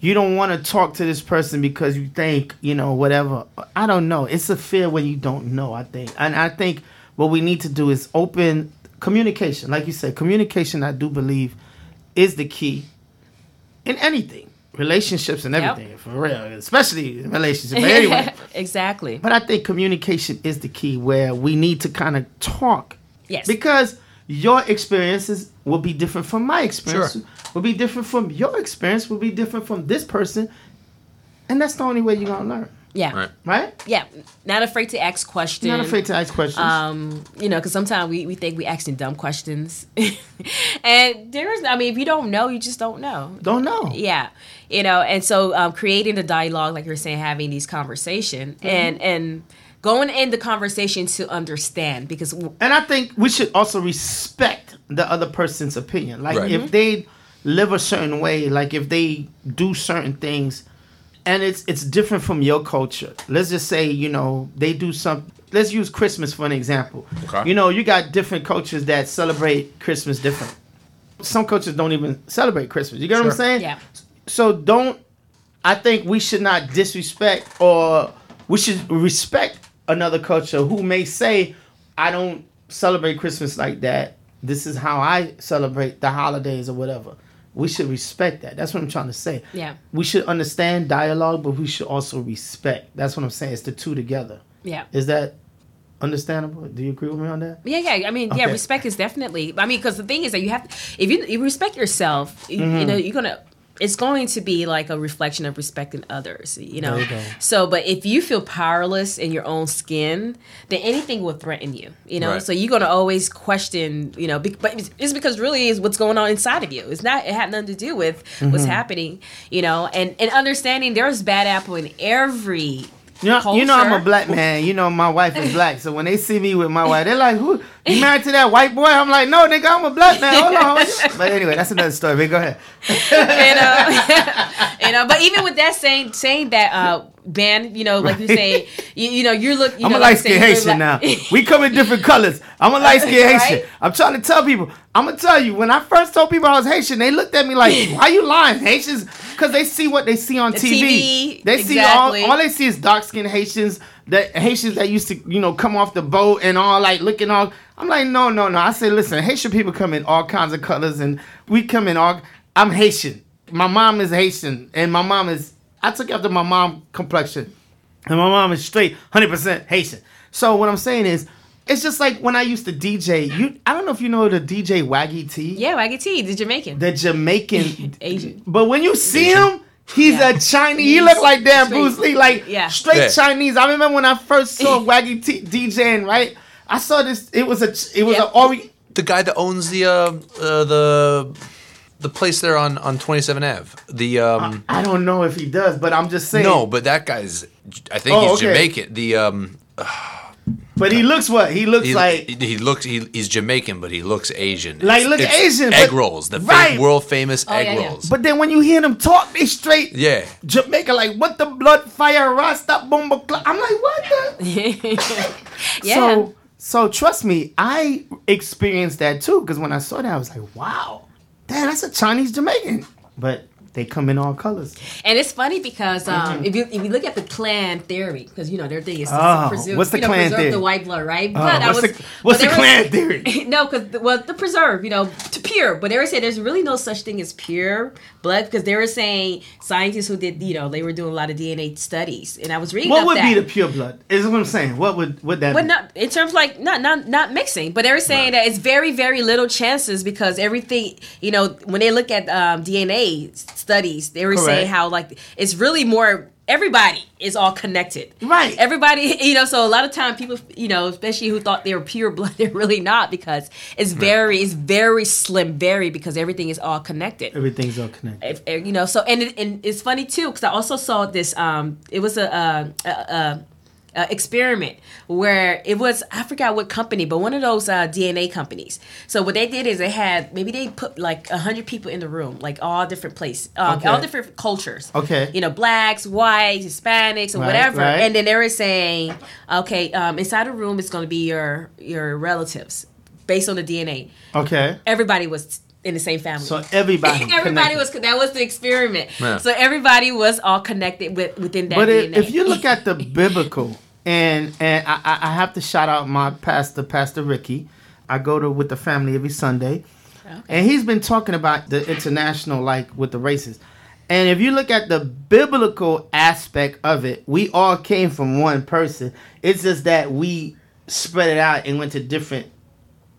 you don't want to talk to this person because you think, you know, whatever. I don't know. It's a fear when you don't know, I think. And I think what we need to do is open communication. Like you said, communication, I do believe, is the key in anything. Relationships and Yep. everything, for real. Especially in relationships. But anyway. exactly. But I think communication is the key where we need to kind of talk. Yes. Because your experiences will be different from my experience, Sure. will be different from your experience, will be different from this person. And that's the only way you're going to learn, yeah. Right. right? Yeah. Not afraid to ask questions. Not afraid to ask questions. um, you know, because sometimes we, we think we asking dumb questions, and there's, I mean, if you don't know, you just don't know. don't know. Yeah, you know, and so um, creating the dialogue, like you're saying, having these conversation Mm-hmm. and and going in the conversation to understand because And I think we should also respect the other person's opinion. Like Right. if they live a certain way, like if they do certain things and it's it's different from your culture. Let's just say, you know, they do some let's use Christmas for an example. Okay. You know, you got different cultures that celebrate Christmas different. Some cultures don't even celebrate Christmas. You get what I'm saying? Yeah. So don't I think we should not disrespect or we should respect another culture who may say, I don't celebrate Christmas like that. This is how I celebrate the holidays or whatever. We should respect that. That's what I'm trying to say. Yeah. We should understand dialogue, but we should also respect. That's what I'm saying. It's the two together. yeah. Is that understandable? Do you agree with me on that? Yeah, yeah. I mean, yeah. Okay. Respect is definitely. I mean, because the thing is that you have, if you, you respect yourself, you, Mm-hmm. you know, you're gonna. It's going to be like a reflection of respecting others, you know. You. So, but if you feel powerless in your own skin, then anything will threaten you, you know. Right. So you're gonna always question, you know. Be, but it's- it's because really is what's going on inside of you. It's not. It had nothing to do with Mm-hmm. what's happening, you know. And and understanding there's bad apple in every. You know, you know I'm a black man. You know my wife is black. So when they see me with my wife, they're like, "Who? You married to that white boy?" I'm like, "No, nigga, I'm a black man. Hold on." But anyway, that's another story. But go ahead. and uh, you know, but even with that saying saying that uh Ben, you know, like you say, you, you know, you're look. You I'm know, a like light skinned you Haitian now. We come in different colors. I'm a light skinned Right? Haitian. I'm trying to tell people. I'm gonna tell you. When I first told people I was Haitian, they looked at me like, "Why you lying, Haitians?" Because they see what they see on The TV. TV, They see all. All they see is dark skinned Haitians. That Haitians that used to, you know, come off the boat and all like looking all. I'm like, no, no, no. I say, listen, Haitian people come in all kinds of colors, and we come in all. I'm Haitian. My mom is Haitian, and my mom is. I took after my mom complexion. And my mom is straight 100% Haitian. So what I'm saying is, it's just like when I used to DJ. You, I don't know if you know the DJ Waggy T, yeah, Waggy T, the Jamaican, the Jamaican. Asian. But when you see him, he's Yeah. a Chinese. He look like damn Straight- Bruce Lee, like Yeah. straight Yeah. Chinese. I remember when I first saw Waggy T DJing. Right, I saw this. It was a. It was Yeah. a Ori. The guy that owns the uh, uh, the the place there on on 27 Ave. The um I don't know if he does, but I'm just saying. no, but that guy's I think Oh, he's okay. Jamaican. The um but he looks what he looks he, like. he, he looks he, he's Jamaican, but he looks Asian. Like, It's- look it's Asian, Egg but- rolls, the right. world famous oh, egg yeah, yeah. rolls. But then when you hear them talk, they straight. yeah, Jamaica, like what the blood fire rasta bomba clock. I'm like, what the? yeah. So, so trust me, I experienced that too. Because when I saw that, I was like, wow, damn, that's a Chinese Jamaican. But they come in all colors. And it's funny because um, if you if you look at the Klan theory, because you know their thing is to Mm-hmm. Oh, preserve, what's the you know, Klan preserve theory? the white blood, right? Oh, I what's the- what's but the Klan was- theory? no, because well, the preserve, you know, to pure. But they were saying there's really no such thing as pure blood because they were saying scientists who did, you know, they were doing a lot of DNA studies, and I was reading What would that. be the pure blood? Is what I'm saying. What would would that? But not in terms of like not not not mixing, but they were saying that it's very very little chances because everything you know when they look at um, DNA studies, they were saying how like it's really more everybody is all connected. Right. Everybody, you know, so a lot of time people, you know, especially who thought they were pure blood, they're really not because it's very, it's very slim, very because everything is all connected. Everything's all connected. If, eh, you know, so and it, and it's funny too because I also saw this. Um, it was a, a, a, a uh, experiment where it was I forgot what company, but one of those uh, DNA companies. So what they did is they had maybe they put like a hundred people in the room, like all different places, uh, Okay. all different cultures. Okay. you know, blacks, whites, Hispanics, or Right, whatever. right. And then they were saying, okay, um, inside the room is going to be your your relatives based on the DNA. Okay. Everybody was in the same family. So everybody. Everybody connected. was that was the experiment. Yeah. So everybody was all connected with within that But DNA. if, if you look at the biblical, and and I, I- I have to shout out my pastor, Pastor Ricky. I go to with the family every Sunday, and he's been talking about the international, like with the races. And if you look at the biblical aspect of it, we all came from one person. It's just that we spread it out and went to different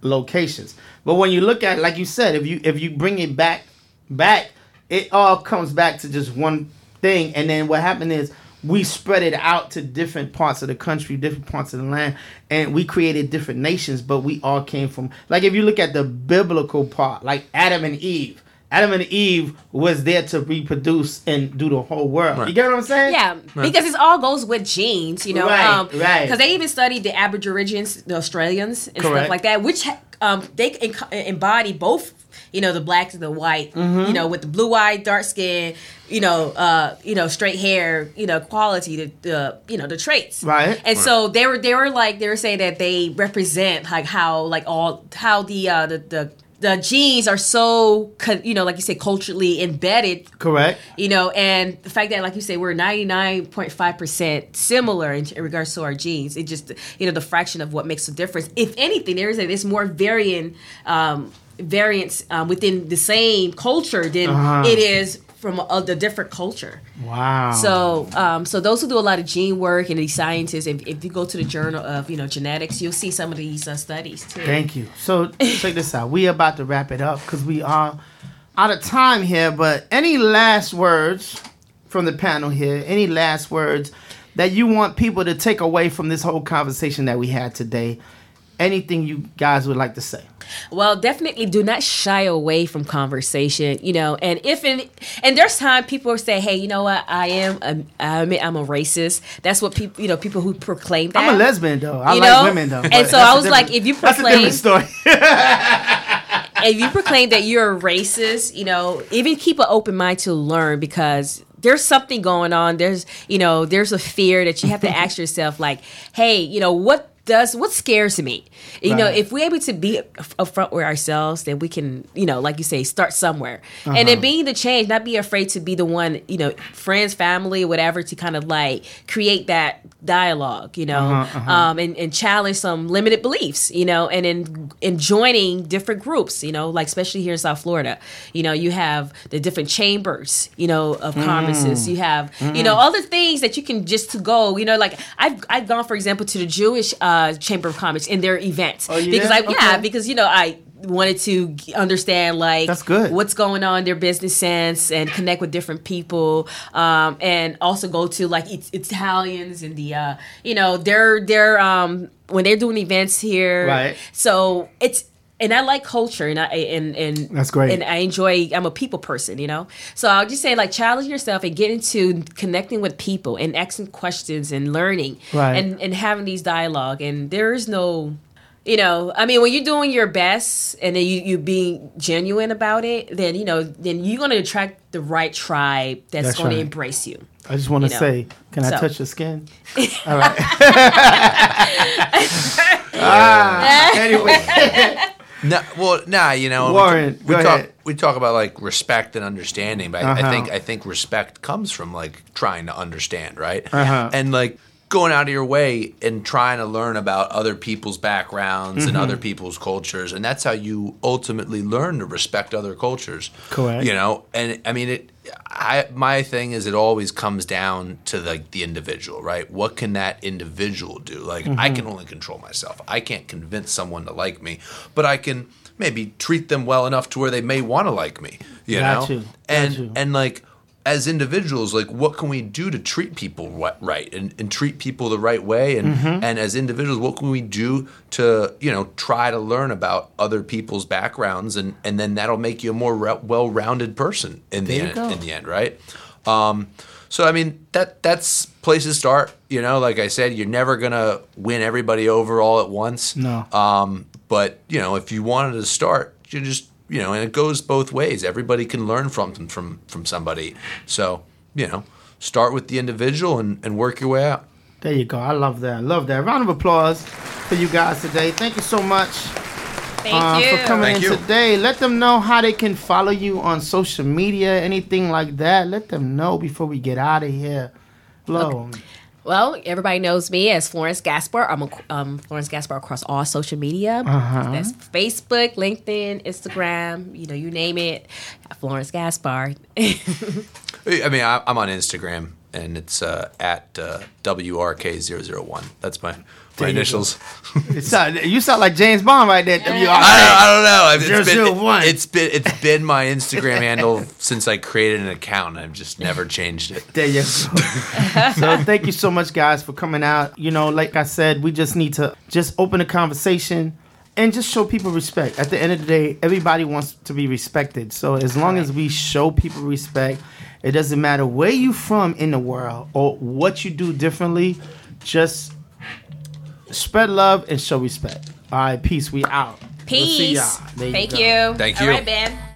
locations. But when you look at, like you said, if you if you bring it back back, it all comes back to just one thing. And then what happened is we spread it out to different parts of the country, different parts of the land, and we created different nations. But we all came from like if you look at the biblical part, like Adam and Eve. Adam and Eve was there to reproduce and do the whole world. You get what I'm saying? Yeah, because it all goes with genes, you know. Right, um, right. Because they even studied the Aborigines, the Australians, and Correct. stuff like that, which um, they enc- embody both, you know, the black and the white, Mm-hmm. you know, with the blue eyed, dark skin, you know, uh, you know, straight hair, you know, quality, the, the you know, the traits. Right. And so they were they were like they were saying that they represent like how like all how the uh, the the the genes are so, you know, like you say, culturally embedded Correct. you know, and the fact that, like you say, we're ninety nine point five percent similar in, in regards to our genes. It just, you know, the fraction of what makes a difference. If anything, there is a, there's more varying um, variance um, within the same culture than Uh-huh. it is from a, the different culture. Wow. So, um, so those who do a lot of gene work and these scientists, if, if you go to the journal of you know genetics, you'll see some of these uh, studies too. Thank you. So check this out. We are about to wrap it up because we are out of time here. But any last words from the panel here? Any last words that you want people to take away from this whole conversation that we had today? Anything you guys would like to say? Well, definitely do not shy away from conversation, you know. And if in and there's time people say, "Hey, you know what? I am a, I admit I'm a racist." That's what people, you know, people who proclaim that. I'm a lesbian though. I You like know? women though. And so i was like, if you that's a different story. if you proclaim that you're a racist, you know, even keep an open mind to learn because there's something going on. There's, you know, there's a fear that you have to ask yourself, like, hey, you know, what does what scares me? You know, if we're able to be upfront with ourselves, then we can, you know, like you say, start somewhere, and Uh-huh. then being the change, not be afraid to be the one, you know, friends, family, whatever, to kind of like create that dialogue, you know, Uh-huh, um, and, and challenge some limited beliefs, you know, and in in joining different groups, you know, like especially here in South Florida, you know, you have the different chambers, you know, of Mm. You have, you know, all the things that you can just to go, you know, like I've I've gone, for example, to the Jewish uh, Chamber of Commerce in their events Oh, you because did? I yeah because you know I wanted to understand like That's good. what's going on in their business sense and connect with different people um, and also go to like it- Italians and the uh, you know they're they're um, when they're doing events here Right. so it's and I like culture and I and and That's great. and I enjoy I'm a people person you know so I'll just say like challenge yourself and get into connecting with people and asking questions and learning Right. and and having these dialogue and there is no you know i mean when you're doing your best and then you you being genuine about it then you know then you're going to attract the right tribe that's, That's going right. to embrace you I just want to You know. say, can I touch your skin? All right. ah, anyway, No, well, nah, you know, we Warren, t- we, go talk ahead. we talk about like respect and understanding, but I, Uh-huh. I think I think respect comes from like trying to understand, right? Uh-huh. And like going out of your way and trying to learn about other people's backgrounds and Mm-hmm. other people's cultures, and that's how you ultimately learn to respect other cultures. Correct. You know, and I mean it. I my thing is it always comes down to like the individual, right? What can that individual do? Like I Mm-hmm. can only control myself. I can't convince someone to like me, but I can maybe treat them well enough to where they may want to like me. You Got know, you. And you. and like as individuals, like what can we do to treat people right and, and treat people the right way? And Mm-hmm. and as individuals, what can we do to you know try to learn about other people's backgrounds, and and then that'll make you a more re- well-rounded person in the There you end. go. In the end, right? Um, so I mean that that's place to start. You know, like I said, you're never gonna win everybody over all at once. No. Um, but you know, if you wanted to start, you just you know, and it goes both ways. Everybody can learn from from from somebody. So you know, start with the individual and, and work your way out. There you go. I love that. I love that. Round of applause for you guys today. Thank you so much Thank uh, you. for coming Thank in you. today. Let them know how they can follow you on social media, anything like that. Let them know before we get out of here. Hello. Well, everybody knows me as Florence Gaspar. I'm a, um, Florence Gaspar across all social media. Uh-huh. That's Facebook, LinkedIn, Instagram. You know, you name it. Florence Gaspar. I mean, I, I'm on Instagram and it's uh, at uh, WRK001. That's my my initials. It sound- you sound like James Bond right there. WRK. I don't, I don't know. It's Zero, been, zero, one. it's been it's been my Instagram handle since I created an account. I've just never changed it. There you go. so thank you so much, guys, for coming out. You know, like I said, we just need to just open a conversation and just show people respect. At the end of the day, everybody wants to be respected. So as long as we show people respect, it doesn't matter where you from in the world or what you do differently. Just spread love and show respect. All right, peace. We out. We'll see Peace. y'all. There you Thank you. Thank you. right, Ben.